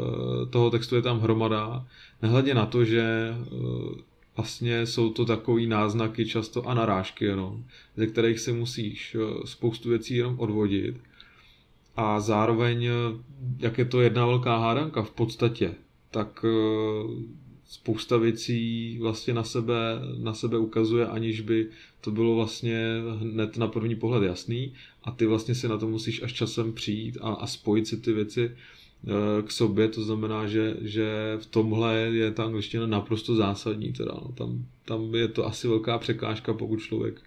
toho textu je tam hromada, nehledě na to, že eh, vlastně jsou to takový náznaky často a narážky jenom, ze kterých se musíš spoustu věcí jenom odvodit. A zároveň, eh, jak je to jedna velká hádanka v podstatě, tak eh, spousta věcí vlastně na sebe, na sebe ukazuje, aniž by to bylo vlastně hned na první pohled jasný a ty vlastně si na to musíš až časem přijít a, a spojit si ty věci k sobě, to znamená, že, že v tomhle je ta angličtina naprosto zásadní. Teda, no. tam, tam je to asi velká překážka, pokud člověk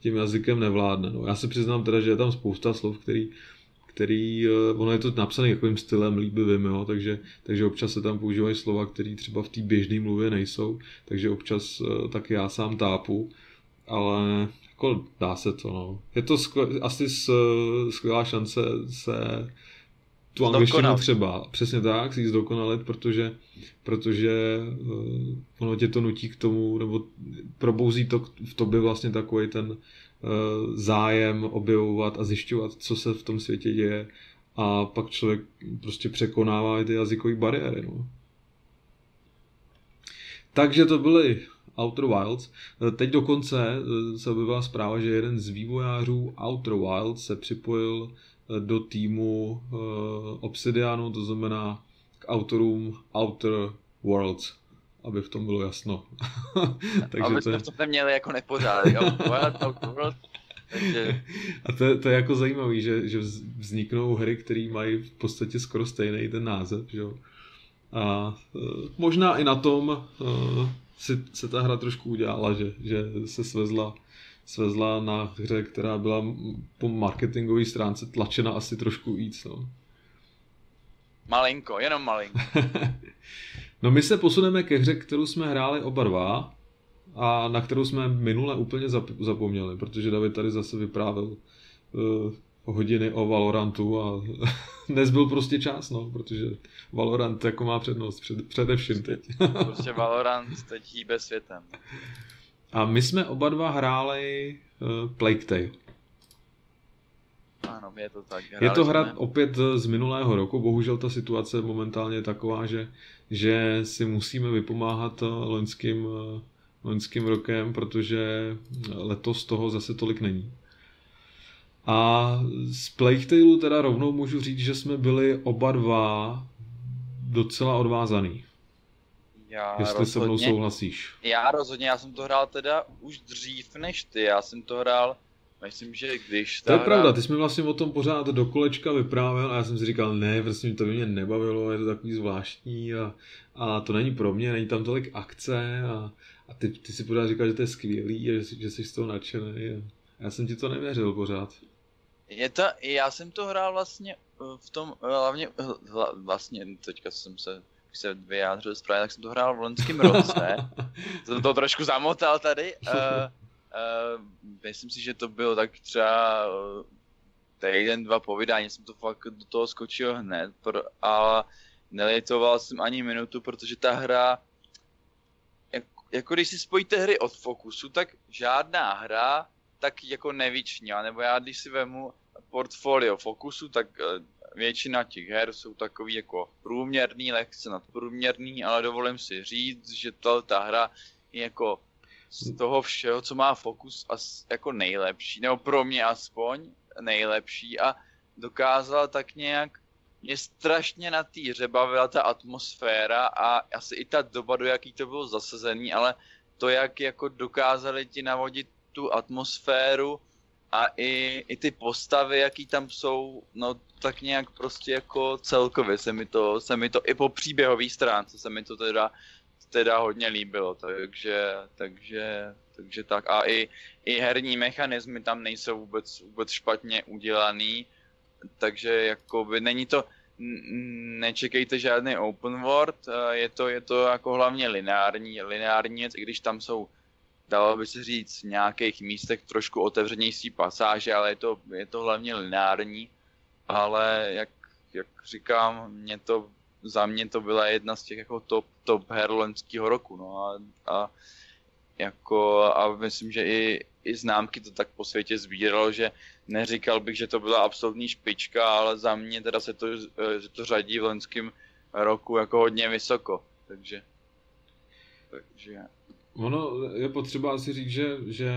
tím jazykem nevládne. No. Já se přiznám teda, že je tam spousta slov, který, který uh, ono je to napsané takovým stylem líbivým, jo, takže, takže občas se tam používají slova, které třeba v té běžné mluvě nejsou, takže občas uh, taky já sám tápu, ale jako dá se to, no. Je to skvěl, asi skvělá šance se tu angličtinu třeba, přesně tak, si ji zdokonalit, protože, protože uh, ono tě to nutí k tomu, nebo probouzí to v tobě vlastně takový ten uh, zájem objevovat a zjišťovat, co se v tom světě děje a pak člověk prostě překonává i ty jazykové bariéry. No. Takže to byly Outer Wilds. Teď dokonce eh, se objevila zpráva, že jeden z vývojářů Outer Wilds se připojil do týmu uh, Obsidianu, to znamená k autorům Outer Worlds, aby v tom bylo jasno. [laughs] Takže aby to, to měli jako nepořádek. [laughs] Takže... A to, to je jako zajímavé, že, že vzniknou hry, které mají v podstatě skoro stejný ten název. Že? A uh, možná i na tom uh, si, se ta hra trošku udělala, že, že se svezla svezla na hře, která byla po marketingové stránce tlačena asi trošku víc. No. Malinko, jenom malinko. [laughs] no my se posuneme ke hře, kterou jsme hráli oba dva a na kterou jsme minule úplně zapomněli, protože David tady zase vyprávěl uh, hodiny o Valorantu a [laughs] dnes byl prostě čas, no, protože Valorant jako má přednost před, především teď. prostě Valorant teď hýbe světem. [laughs] A my jsme oba dva hráli uh, Plague Tale. Ano, je to tak. Hráli je to hra jsme... opět z minulého roku, bohužel ta situace momentálně je taková, že, že si musíme vypomáhat eh, loňským, eh, loňským rokem, protože letos toho zase tolik není. A z Plague Tale teda rovnou můžu říct, že jsme byli oba dva docela odvázaný. Já Jestli rozhodně, se mnou souhlasíš. Já rozhodně, já jsem to hrál teda už dřív než ty, já jsem to hrál Myslím, že když To je hra... pravda, ty jsi mi vlastně o tom pořád do kolečka vyprávěl a já jsem si říkal, ne, prostě to by mě nebavilo, je to takový zvláštní a, a to není pro mě, není tam tolik akce a, a ty, ty si pořád říkal, že to je skvělý a že, že jsi z toho nadšený a já jsem ti to nevěřil pořád. Je to, já jsem to hrál vlastně v tom, hlavně, vlastně teďka jsem se se vyjádřil správně, tak jsem to hrál v loňském roce. [laughs] to, to trošku zamotal tady. Uh, uh, myslím si, že to bylo tak třeba uh, týden, dva povídání, jsem to fakt do toho skočil hned, pro, a nelitoval jsem ani minutu, protože ta hra, jak, jako když si spojíte hry od Fokusu, tak žádná hra tak jako nevyčnila, nebo já když si vemu portfolio Fokusu, tak většina těch her jsou takový jako průměrný, lehce nadprůměrný, ale dovolím si říct, že ta hra je jako z toho všeho, co má Fokus, jako nejlepší, nebo pro mě aspoň nejlepší a dokázal tak nějak mě strašně na té hře bavila ta atmosféra a asi i ta doba, do jaký to bylo zasazený, ale to, jak jako dokázali ti navodit tu atmosféru a i, i ty postavy, jaký tam jsou, no tak nějak prostě jako celkově se mi to, se mi to i po příběhové stránce se mi to teda, teda hodně líbilo, takže, takže, takže tak. A i, i herní mechanismy tam nejsou vůbec, vůbec špatně udělaný, takže jakoby není to, nečekejte žádný open world, je to, je to jako hlavně lineární, lineární věc, i když tam jsou dalo by se říct, v nějakých místech trošku otevřenější pasáže, ale je to, je to hlavně lineární. Ale jak, jak říkám, mě to, za mě to byla jedna z těch jako top, top her loňského roku. No a, a, jako, a myslím, že i, i známky to tak po světě sbíralo, že neříkal bych, že to byla absolutní špička, ale za mě teda se to, že to řadí v loňském roku jako hodně vysoko. Takže, takže Ono je potřeba asi říct, že, že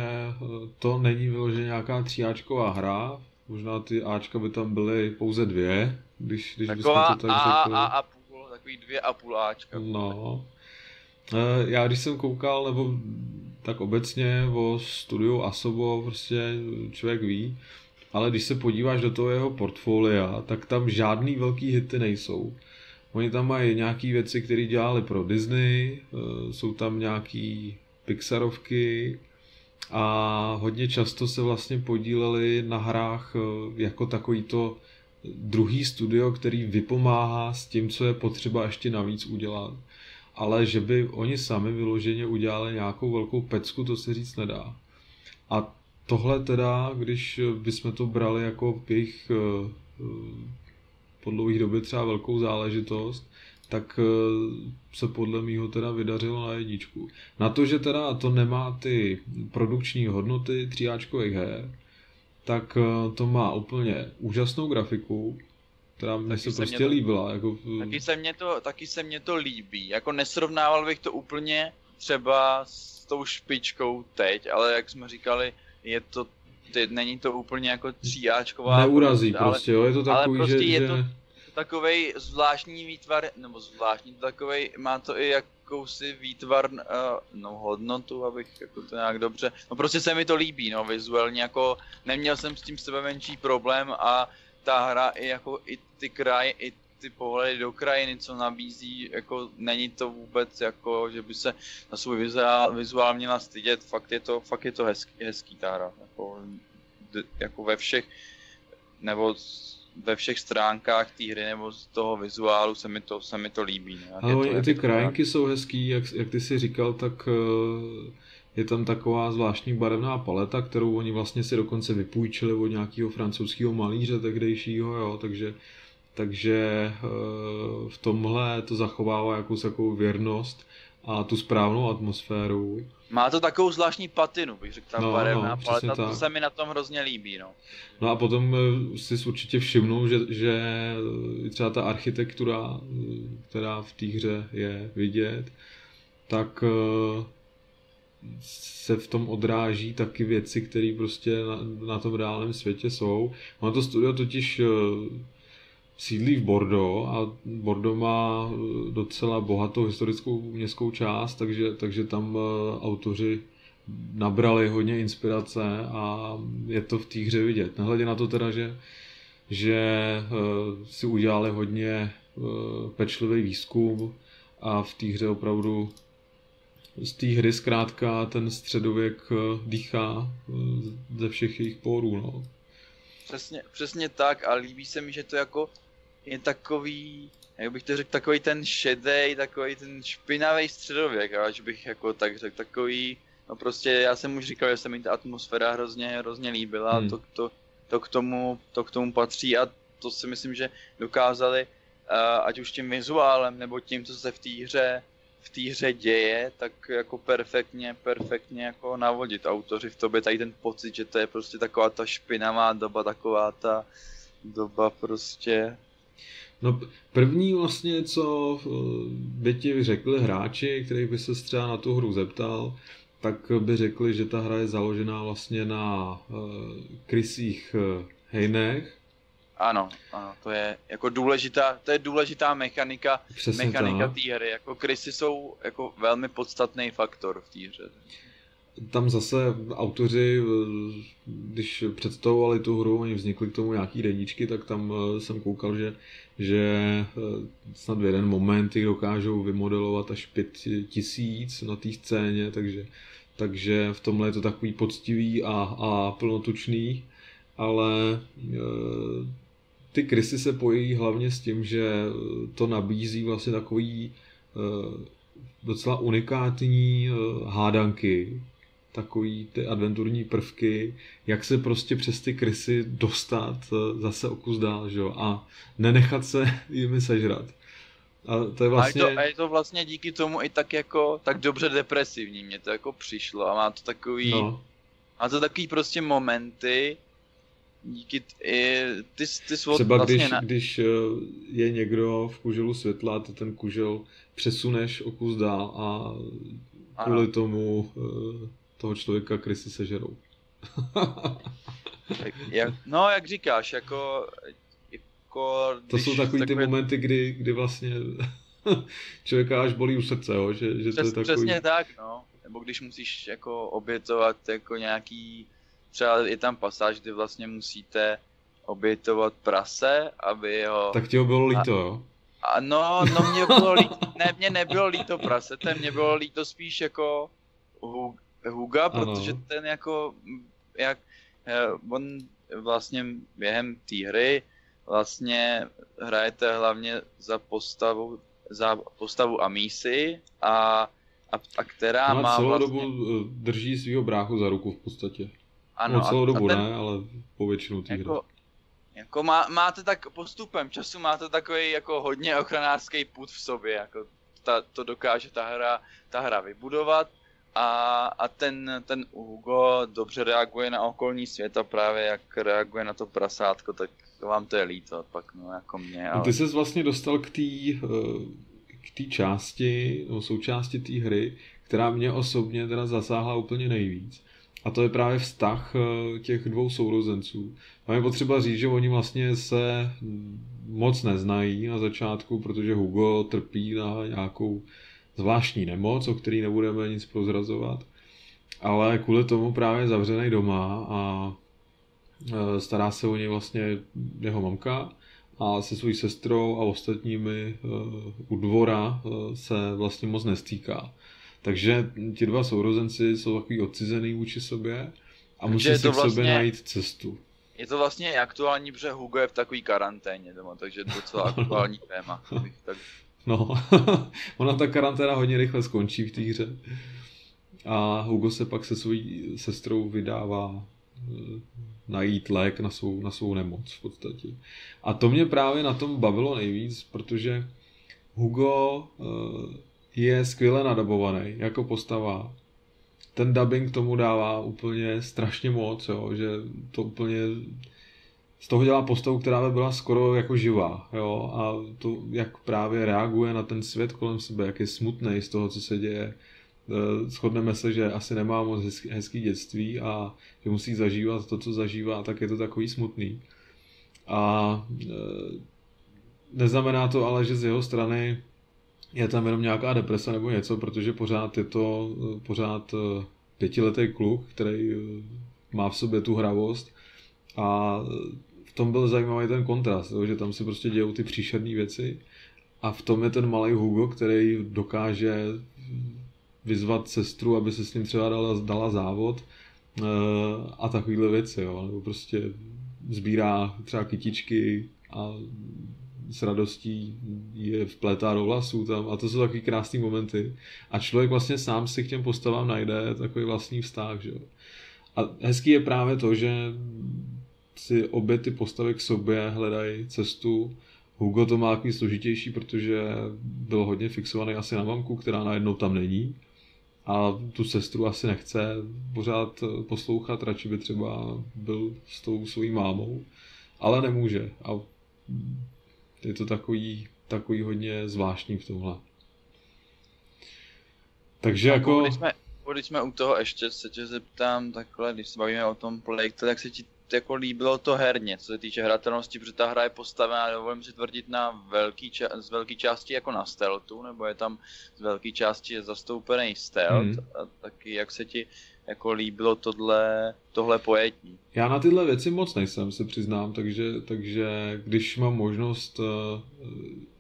to není vyloženě nějaká tříáčková hra. Možná ty Ačka by tam byly pouze dvě, když, když Taková bychom to tak a, řekli. A, a půl, takový dvě a půl Ačka. No. E, já když jsem koukal, nebo tak obecně o studiu Asobo prostě člověk ví, ale když se podíváš do toho jeho portfolia, tak tam žádný velký hity nejsou. Oni tam mají nějaké věci, které dělali pro Disney, eh, jsou tam nějaký Pixarovky a hodně často se vlastně podíleli na hrách eh, jako takový to druhý studio, který vypomáhá s tím, co je potřeba ještě navíc udělat. Ale že by oni sami vyloženě udělali nějakou velkou pecku, to se říct nedá. A tohle teda, když bychom to brali jako jejich eh, po dlouhé době třeba velkou záležitost, tak eh, se podle mýho teda vydařilo na jedničku. Na to, že teda to nemá ty produkční hodnoty tříáčkových her, tak eh, to má úplně úžasnou grafiku, která mě se prostě to, líbila. Jako... Taky, se mě to, taky se mě to líbí. Jako nesrovnával bych to úplně třeba s tou špičkou teď, ale jak jsme říkali, je to ty, není to úplně jako tříáčková. Neurazí prostě, prostě, jo, je to takový, ale prostě že, je že... to takovej zvláštní výtvar, nebo zvláštní, takovej, má to i jakousi výtvar, uh, no hodnotu, abych jako to nějak dobře, no prostě se mi to líbí, no vizuálně jako, neměl jsem s tím sebe menší problém a ta hra i jako i ty kraj, i ty pohledy do krajiny, co nabízí, jako není to vůbec jako, že by se na svůj vizuál, vizuál měla stydět, fakt je to, fakt je to hezký, hezký ta hra, jako, jako ve všech, nebo ve všech stránkách té hry nebo z toho vizuálu se mi to, se mi to líbí. Ne? Ale to, ty krajinky jsou hezký, jak, jak ty si říkal, tak uh, je tam taková zvláštní barevná paleta, kterou oni vlastně si dokonce vypůjčili od nějakého francouzského malíře tehdejšího, jo, takže takže eh, v tomhle to zachovává jakousi takovou věrnost a tu správnou atmosféru. Má to takovou zvláštní patinu, bych řekl, ta no, barevná no, paleta, to se mi na tom hrozně líbí, no. No a potom eh, si určitě všimnul, že, že třeba ta architektura, eh, která v té hře je vidět, tak se v tom odráží taky věci, které prostě na, na tom reálném světě jsou. Ono to studio totiž sídlí v Bordeaux a Bordeaux má eh, docela bohatou historickou městskou část, takže, takže tam eh, autoři nabrali hodně inspirace a je to v té hře vidět. Nehledě na to teda, že, že eh, si udělali hodně pečlivý výzkum a v té hře opravdu z té hry zkrátka ten středověk dýchá ze všech jejich pórů. No. Přesně, přesně tak a líbí se mi, že to jako je takový, jak bych to řekl, takový ten šedej, takový ten špinavý středověk, až bych jako tak řekl, takový, no prostě já jsem už říkal, že se mi ta atmosféra hrozně, hrozně líbila, hmm. to, to, to, k tomu, to k tomu patří a to si myslím, že dokázali, uh, ať už tím vizuálem, nebo tím, co se v té hře v té hře děje, tak jako perfektně, perfektně jako navodit autoři v tobě tady ten pocit, že to je prostě taková ta špinavá doba, taková ta doba prostě No první vlastně, co eh, by ti řekli hráči, který by se třeba na tu hru zeptal, tak by řekli, že ta hra je založená vlastně na krysích uh, hejnech. Ano, ano, to je jako důležitá, to je důležitá mechanika, Přesně mechanika té hry. Jako krysy jsou jako velmi podstatný faktor v té hře. tam zase autoři, když představovali tu hru, oni vznikly k tomu nějaký deníčky, tak tam eh, jsem koukal, že, že eh, snad v jeden moment jich dokážou vymodelovat až pět tisíc na té scéně, takže, takže v tomhle je to takový poctivý a, a plnotučný, ale e, ty krysy se pojí hlavně s tím, že to nabízí vlastně takový e, docela unikátní e, hádanky, takový ty adventurní prvky, jak se prostě přes ty krysy dostat eh, zase o kus dál, že jo, a nenechat se [laughs] jimi sežrat. A to je vlastně... A je to, a je to vlastně díky tomu i tak jako, tak dobře depresivní, mě to jako přišlo a má to takový, no. má to takový prostě momenty, díky i, ty, ty svod Třeba vlastně když, na... když eh, je někdo v kuželu světla, ty ten kužel přesuneš o kus dál a kvůli ano. tomu eh, toho člověka krysy sežerou. jak, no, jak říkáš, jako... jako to jsou takový takové... ty momenty, kdy, kdy vlastně [laughs] člověka až bolí u srdce, jo? Že, že Přes, to je takový... Přesně tak, no. Nebo když musíš jako obětovat jako nějaký... Třeba je tam pasáž, kdy vlastně musíte obětovat prase, aby ho... Tak ti ho bylo líto, jo? A no, no mě bylo líto, ne, mě nebylo líto prasete, mě bylo líto spíš jako Huga, protože ano. ten jako, jak eh, on vlastně během té hry vlastně hrajete hlavně za postavu, za postavu Amisy a, a, a která no, má celou vlastně... dobu eh, drží svého bráchu za ruku v podstatě. Ano, no, celou a, dobu a ten, ne, ale po většinu té jako, hry. Jako má, máte tak postupem času, máte takový jako hodně ochranářský put v sobě, jako ta, to dokáže ta hra, ta hra vybudovat a, a ten, ten Hugo dobře reaguje na okolní svět a právě jak reaguje na to prasátko, tak vám to je líto, pak no jako mě. Ale... Ty jsi vlastně dostal k té eh, k té části, no, součásti té hry, která mě osobně teda zasáhla úplně nejvíc. A to je právě vztah eh, těch dvou sourozenců. A je potřeba říct, že oni vlastně se moc neznají na začátku, protože Hugo trpí na nějakou zvláštní nemoc, o který nebudeme nic prozrazovat, ale kvůli tomu právě zavřený doma a e, stará se o něj vlastně jeho mamka a se svojí sestrou a ostatními e, u dvora se vlastně moc nestýká. Takže ti dva sourozenci jsou takový odcizený vůči sobě a musí si vlastně, k sobě najít cestu. Je to vlastně aktuální, protože Hugo je v takové karanténě doma, takže je to docela [laughs] aktuální téma. Tak No, [laughs] ona ta karanténa hodně rychle skončí v té hře. A Hugo se pak se svojí sestrou vydává eh, najít lék na svou, na svou nemoc v podstatě. A to mě právě na tom bavilo nejvíc, protože Hugo eh, je skvěle nadabovaný jako postava. Ten dubbing tomu dává úplně strašně moc, jo, že to úplně z toho dělá postavu, která by byla skoro jako živá. Jo? A to, jak právě reaguje na ten svět kolem sebe, jak je smutný z toho, co se děje. E, shodneme se, že asi nemá moc hezký, hezký dětství a že musí zažívat to, co zažívá, tak je to takový smutný. A e, neznamená to ale, že z jeho strany je tam jenom nějaká deprese nebo něco, protože pořád je to pořád pětiletý kluk, který má v sobě tu hravost. A v tom byl zajímavý ten kontrast, že tam se prostě dějou ty příšerné věci. A v tom je ten malý Hugo, který dokáže vyzvat sestru, aby se s ním třeba dala, dala závod eh, a takovýhle věci, jo, nebo prostě sbírá třeba kytičky a s radostí je vplétá do vlasů tam a to jsou takový krásné momenty. A člověk vlastně sám si k těm postavám najde takový vlastní vztah, že jo. A hezký je právě to, že si obě ty postavy k sobě hledají cestu. Hugo to má takový složitější, protože byl hodně fixovaný asi na mamku, která najednou tam není. A tu sestru asi nechce pořád poslouchat, radši by třeba byl s tou svojí mámou, ale nemůže. A je to takový, takový hodně zvláštní v tomhle. Takže a jako... Když jsme, když jsme u toho ještě se tě zeptám takhle, když se bavíme o tom Plague, tak se ti jako líbilo to herně, co se týče hratelnosti, protože ta hra je postavená, dovolím si tvrdit, na velký ča- z velké části jako na stealthu, nebo je tam z velké části zastoupený stealth, hmm. a taky jak se ti jako líbilo tohle, tohle pojetí. Já na tyhle věci moc nejsem, se přiznám, takže, takže když mám možnost uh,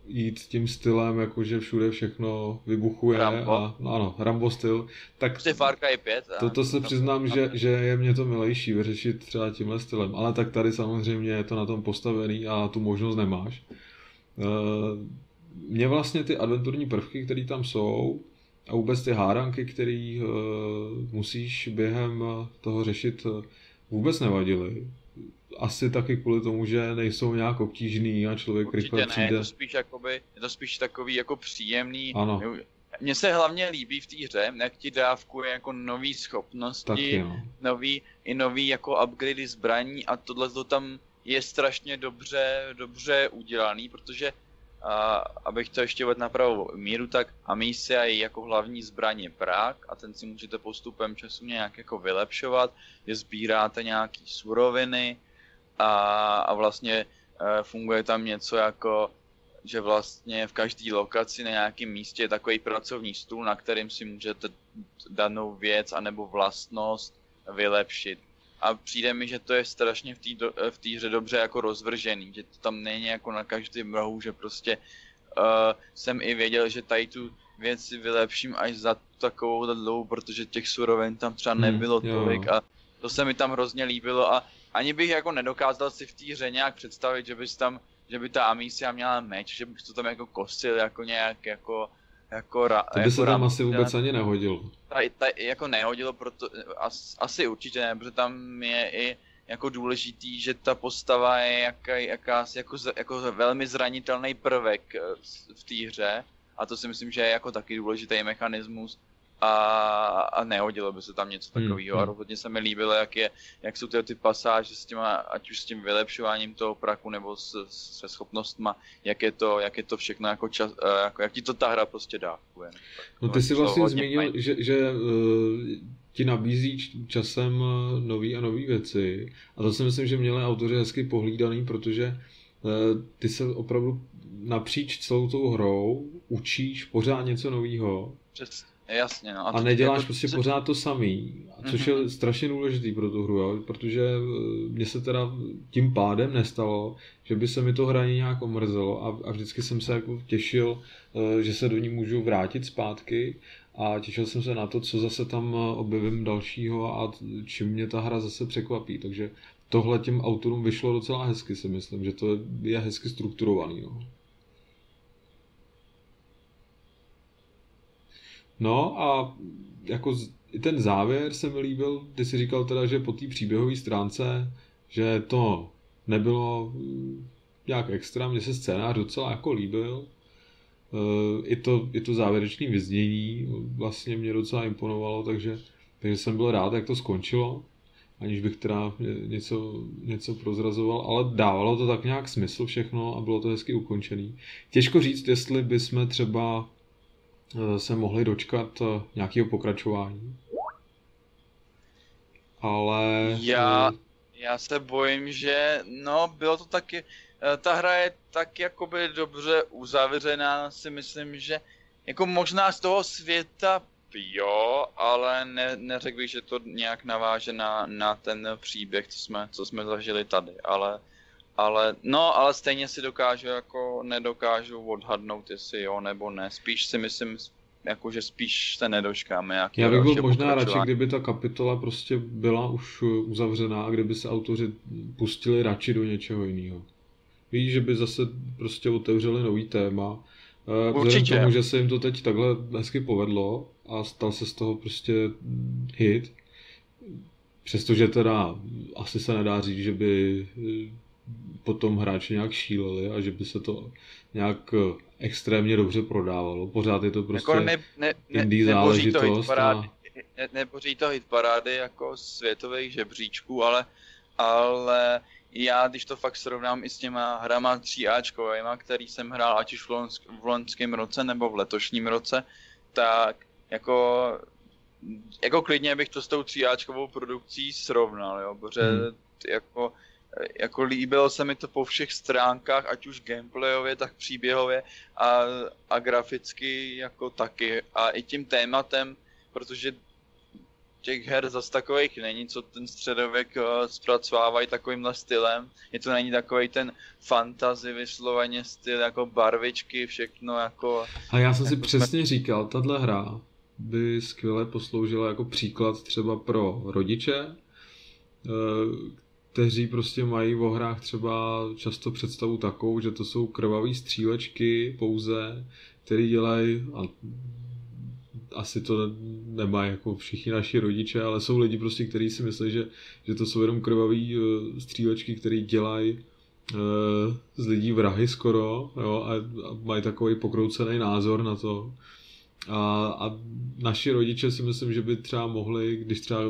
jít tím stylem, jakože všude všechno vybuchuje Rambo. a no, ano, Rambo styl, tak prostě Far Cry 5. To, to se přiznám, že, že je mě to milejší vyřešit třeba tímhle stylem, ale tak tady samozřejmě je to na tom postavený a tu možnost nemáš. Uh, mě vlastně ty adventurní prvky, které tam jsou, a vůbec ty hádanky, které uh, musíš během toho řešit, vůbec nevadily asi taky kvůli tomu, že nejsou nějak obtížný a člověk Určitě rychle ne, přijde. Je to spíš, jakoby, je to spíš takový jako příjemný. Ano. Mně se hlavně líbí v té hře, jak ti dávkuje jako nový schopnosti, Taky, no. nový, i nový jako upgradey zbraní a tohle to tam je strašně dobře, dobře udělaný, protože a, abych to ještě uvedl na pravou míru, tak Amicia je jako hlavní zbraně prák a ten si můžete postupem času nějak jako vylepšovat, že sbíráte nějaký suroviny, a, a vlastně e, funguje tam něco jako, že vlastně v každé lokaci na nějakém místě je takový pracovní stůl, na kterým si můžete danou věc anebo vlastnost vylepšit. A přijde mi, že to je strašně v té v té hře dobře jako rozvržený, že to tam není jako na každém rohu, že prostě uh, jsem i věděl, že tady tu věc si vylepším až za takovou dlouho, protože těch surovin tam třeba nebylo hmm, tolik a to se mi tam hrozně líbilo a ani bych jako nedokázal si v té hře nějak představit, že bys tam, že by ta Amicia měla meč, že bych to tam jako kosil jako nějak jako jako ra, To by jako se tam asi vůbec ani nehodilo. Ta, ta, jako nehodilo, proto, as, asi určitě ne, protože tam je i jako důležitý, že ta postava je jaká, jakási jako, jako velmi zranitelný prvek eh, v té hře. A to si myslím, že je jako taky důležitý mechanismus, a, a nehodilo by se tam něco takového. Hmm. A rozhodně se mi líbilo, jak, je, jak jsou ty, ty pasáže s těma, ať už s tím vylepšováním toho praku nebo s, se schopnostma, jak je to, jak je to všechno jako, čas, eh, jako jak ti to ta hra prostě dá. No ty jsi vlastně zmínil, že, že uh, ti nabízí časem uh, nový a nové věci. A to si myslím, že měli autoři hezky pohlídaný, protože ty se opravdu napříč celou tou hrou učíš pořád něco nového. Přesně Jasně, no. A, a neděláš jako, prostě co... pořád to samý, což mm-hmm. je mhm. strašně důležitý pro tu hru, jo? protože eh, mně se teda tím pádem nestalo, že by se mi to hraní nějak omrzelo a, a vždycky jsem se jako těšil, eh, že se do ní můžu vrátit zpátky a těšil jsem se na to, co zase tam eh, objevím dalšího a čím mě ta hra zase překvapí, takže tohle těm autorům vyšlo docela hezky si myslím, že to je hezky strukturovaný. No. No a jako i ten závěr se mi líbil, ty si říkal teda, že po té příběhové stránce, že to nebylo mm, nějak extra, mně se scénář docela jako líbil. E, I to, i to závěrečné vyznění vlastně mě docela imponovalo, takže, takže jsem byl rád, jak to skončilo, aniž bych teda něco, něco prozrazoval, ale dávalo to tak nějak smysl všechno a bylo to hezky ukončený. Těžko říct, jestli bychom třeba Eh, se mohli dočkat eh, nějakého pokračování. Ale... Já, eh, já se bojím, že no, bylo to taky, ta hra je tak jakoby dobře uzavřená, si myslím, že jako možná z toho světa jo, ale ne, neřekl bych, že to nějak naváže na, na ten příběh, co jsme, co jsme zažili tady, ale ale, no, ale stejně si dokážu, jako nedokážu odhadnout, jestli jo nebo ne. Spíš si myslím, jako že spíš se nedočkáme. Já bych byl možná radši, kdyby ta kapitola prostě byla už uzavřená a kdyby se autoři pustili radši do něčeho jiného. Víš, že by zase prostě otevřeli nový téma. Eh, vzhledem tomu, že se jim to teď takhle hezky povedlo a stal se z toho prostě hit, přestože teda asi se nedá říct, že by potom hráči nějak šíleli a že by se to nějak eh, extrémně dobře prodávalo. Pořád je to prostě jako ne, ne, ne, indie záležitost. To a... ne, neboří to hit parády jako světových žebříčků, ale, ale já, když to fakt srovnám i s těma hrama 3Ačkovýma, který jsem hrál ať už v, loňsk, v loňském roce nebo v letošním roce, tak jako jako klidně bych to s tou tříáčkovou produkcí srovnal, jo, protože hmm. jako, jako líbilo se mi to po všech stránkách, ať už gameplayově, tak příběhově a, a graficky jako taky a i tím tématem, protože těch her zas takových není, co ten středověk uh, zpracovávají takovýmhle stylem. Je to není takový ten fantasy vysloveně styl, jako barvičky, všechno jako... A já jsem jako si přesně jsme... říkal, tahle hra by skvěle posloužila jako příklad třeba pro rodiče, eh, kteří prostě mají v hrách třeba často představu takovou, že to jsou krvavé střílečky pouze, které dělají, a asi to nemají jako všichni naši rodiče, ale jsou lidi prostě, kteří si myslí, že, že to jsou jenom krvavé uh, střílečky, které dělají uh, z lidí vrahy skoro jo, a, a mají takový pokroucený názor na to. A, a naši rodiče si myslím, že by třeba mohli, když třeba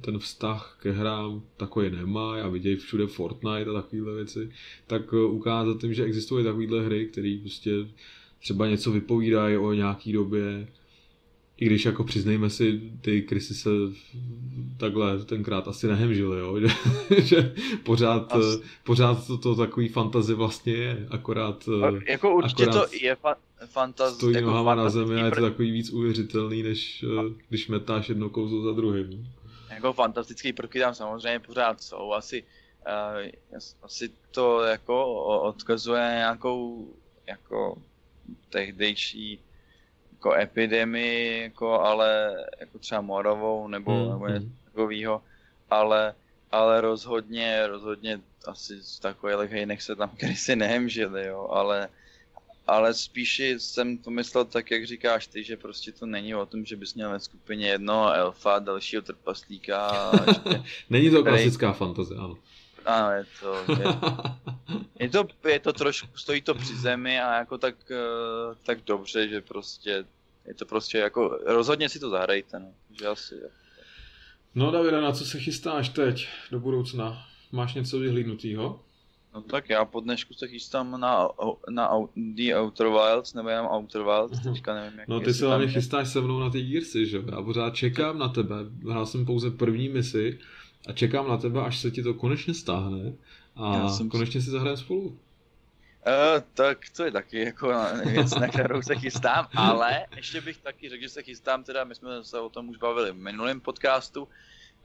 ten vztah ke hrám takový nemá a vidějí všude Fortnite a takovéhle věci, tak uh, ukázat tím, že existují takovéhle hry, které prostě třeba něco vypovídají o nějaký době, i když jako přiznejme si, ty krysy se takhle tenkrát asi nehemžily, jo? [laughs] Že, že pořád, As... pořád to, to takový fantazy vlastně je, akorát... Jako určitě akorát to je fa- fantazy. Stojí jako nohama na zemi a je to takový víc uvěřitelný, než eh, když metáš jedno kouzlo za druhým. Jako fantastický prvky tam samozřejmě pořád jsou, asi, uh, asi to jako odkazuje nějakou jako tehdejší jako epidemii, jako, ale jako třeba morovou nebo, hmm. nebo něco hmm. takového, ale, ale rozhodně, rozhodně asi z takových hejnech se tam [laughs] kdysi nehemžili, jo, ale, ale spíš jsem to myslel tak, jak říkáš ty, že prostě to není o tom, že bys měl ve skupině jednoho elfa, dalšího trpaslíka. [laughs] Ještě, není to klasická fantazie, ano. Ano, je to, je, [laughs] je to, je to trošku, stojí to při zemi a jako tak, eh, tak dobře, že prostě je to prostě jako, rozhodně si to zahrajte, no, že asi. No Davida, na co se chystáš teď do budoucna? Máš něco vyhlídnutýho? No tak já po dnešku se chystám na, na The Outer Wilds, nebo jenom Outer Wilds, teďka nevím, jak No ty se hlavně chystáš se mnou na ty Gearsy, že Já pořád čekám na tebe, hrál jsem pouze první misi a čekám na tebe, až se ti to konečně stáhne a jsem konečně si zahrajeme spolu. Uh, tak to je taky jako věc, na kterou se chystám, ale ještě bych taky řekl, že se chystám, teda my jsme se o tom už bavili v minulém podcastu,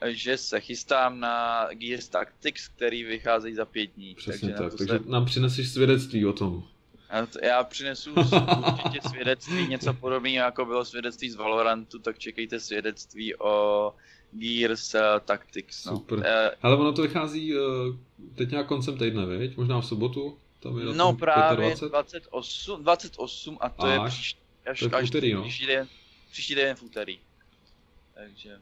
že se chystám na Gears Tactics, který vycházejí za pět dní. Přesně takže tak, takže se... nám přineseš svědectví o tom. Já přinesu určitě svědectví, něco podobného, jako bylo svědectví z Valorantu, tak čekejte svědectví o Gears uh, Tactics. No. Super. Uh, Ale ono to vychází uh, teď nějak koncem týdne, viď? Možná v sobotu? Tam je no právě 28, 28 a to až, je příští, až, to je až úterý, no. příští, den, příští den v úterý. Takže,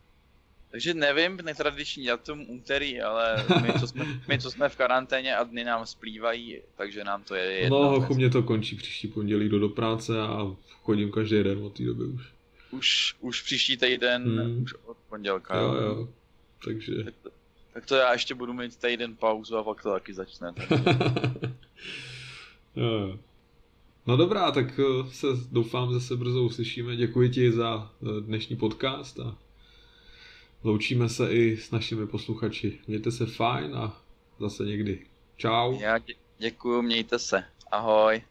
takže nevím, netradiční datum úterý, ale my co, jsme, [laughs] my, co jsme v karanténě a dny nám splývají, takže nám to je jedno. No, hochu mě to končí příští pondělí, do do práce a chodím každý den od té doby už. Už, už příští týden, hmm. už od pondělka. Jo, jo. Takže... Tak to, tak to já ještě budu mít týden pauzu a pak to taky začne. [laughs] no dobrá, tak eh, se doufám zase brzo uslyšíme. Děkuji ti za eh, dnešní podcast a loučíme se i s našimi posluchači. Mějte se fajn a zase někdy. Čau. Já dě- děkuji, mějte se. Ahoj.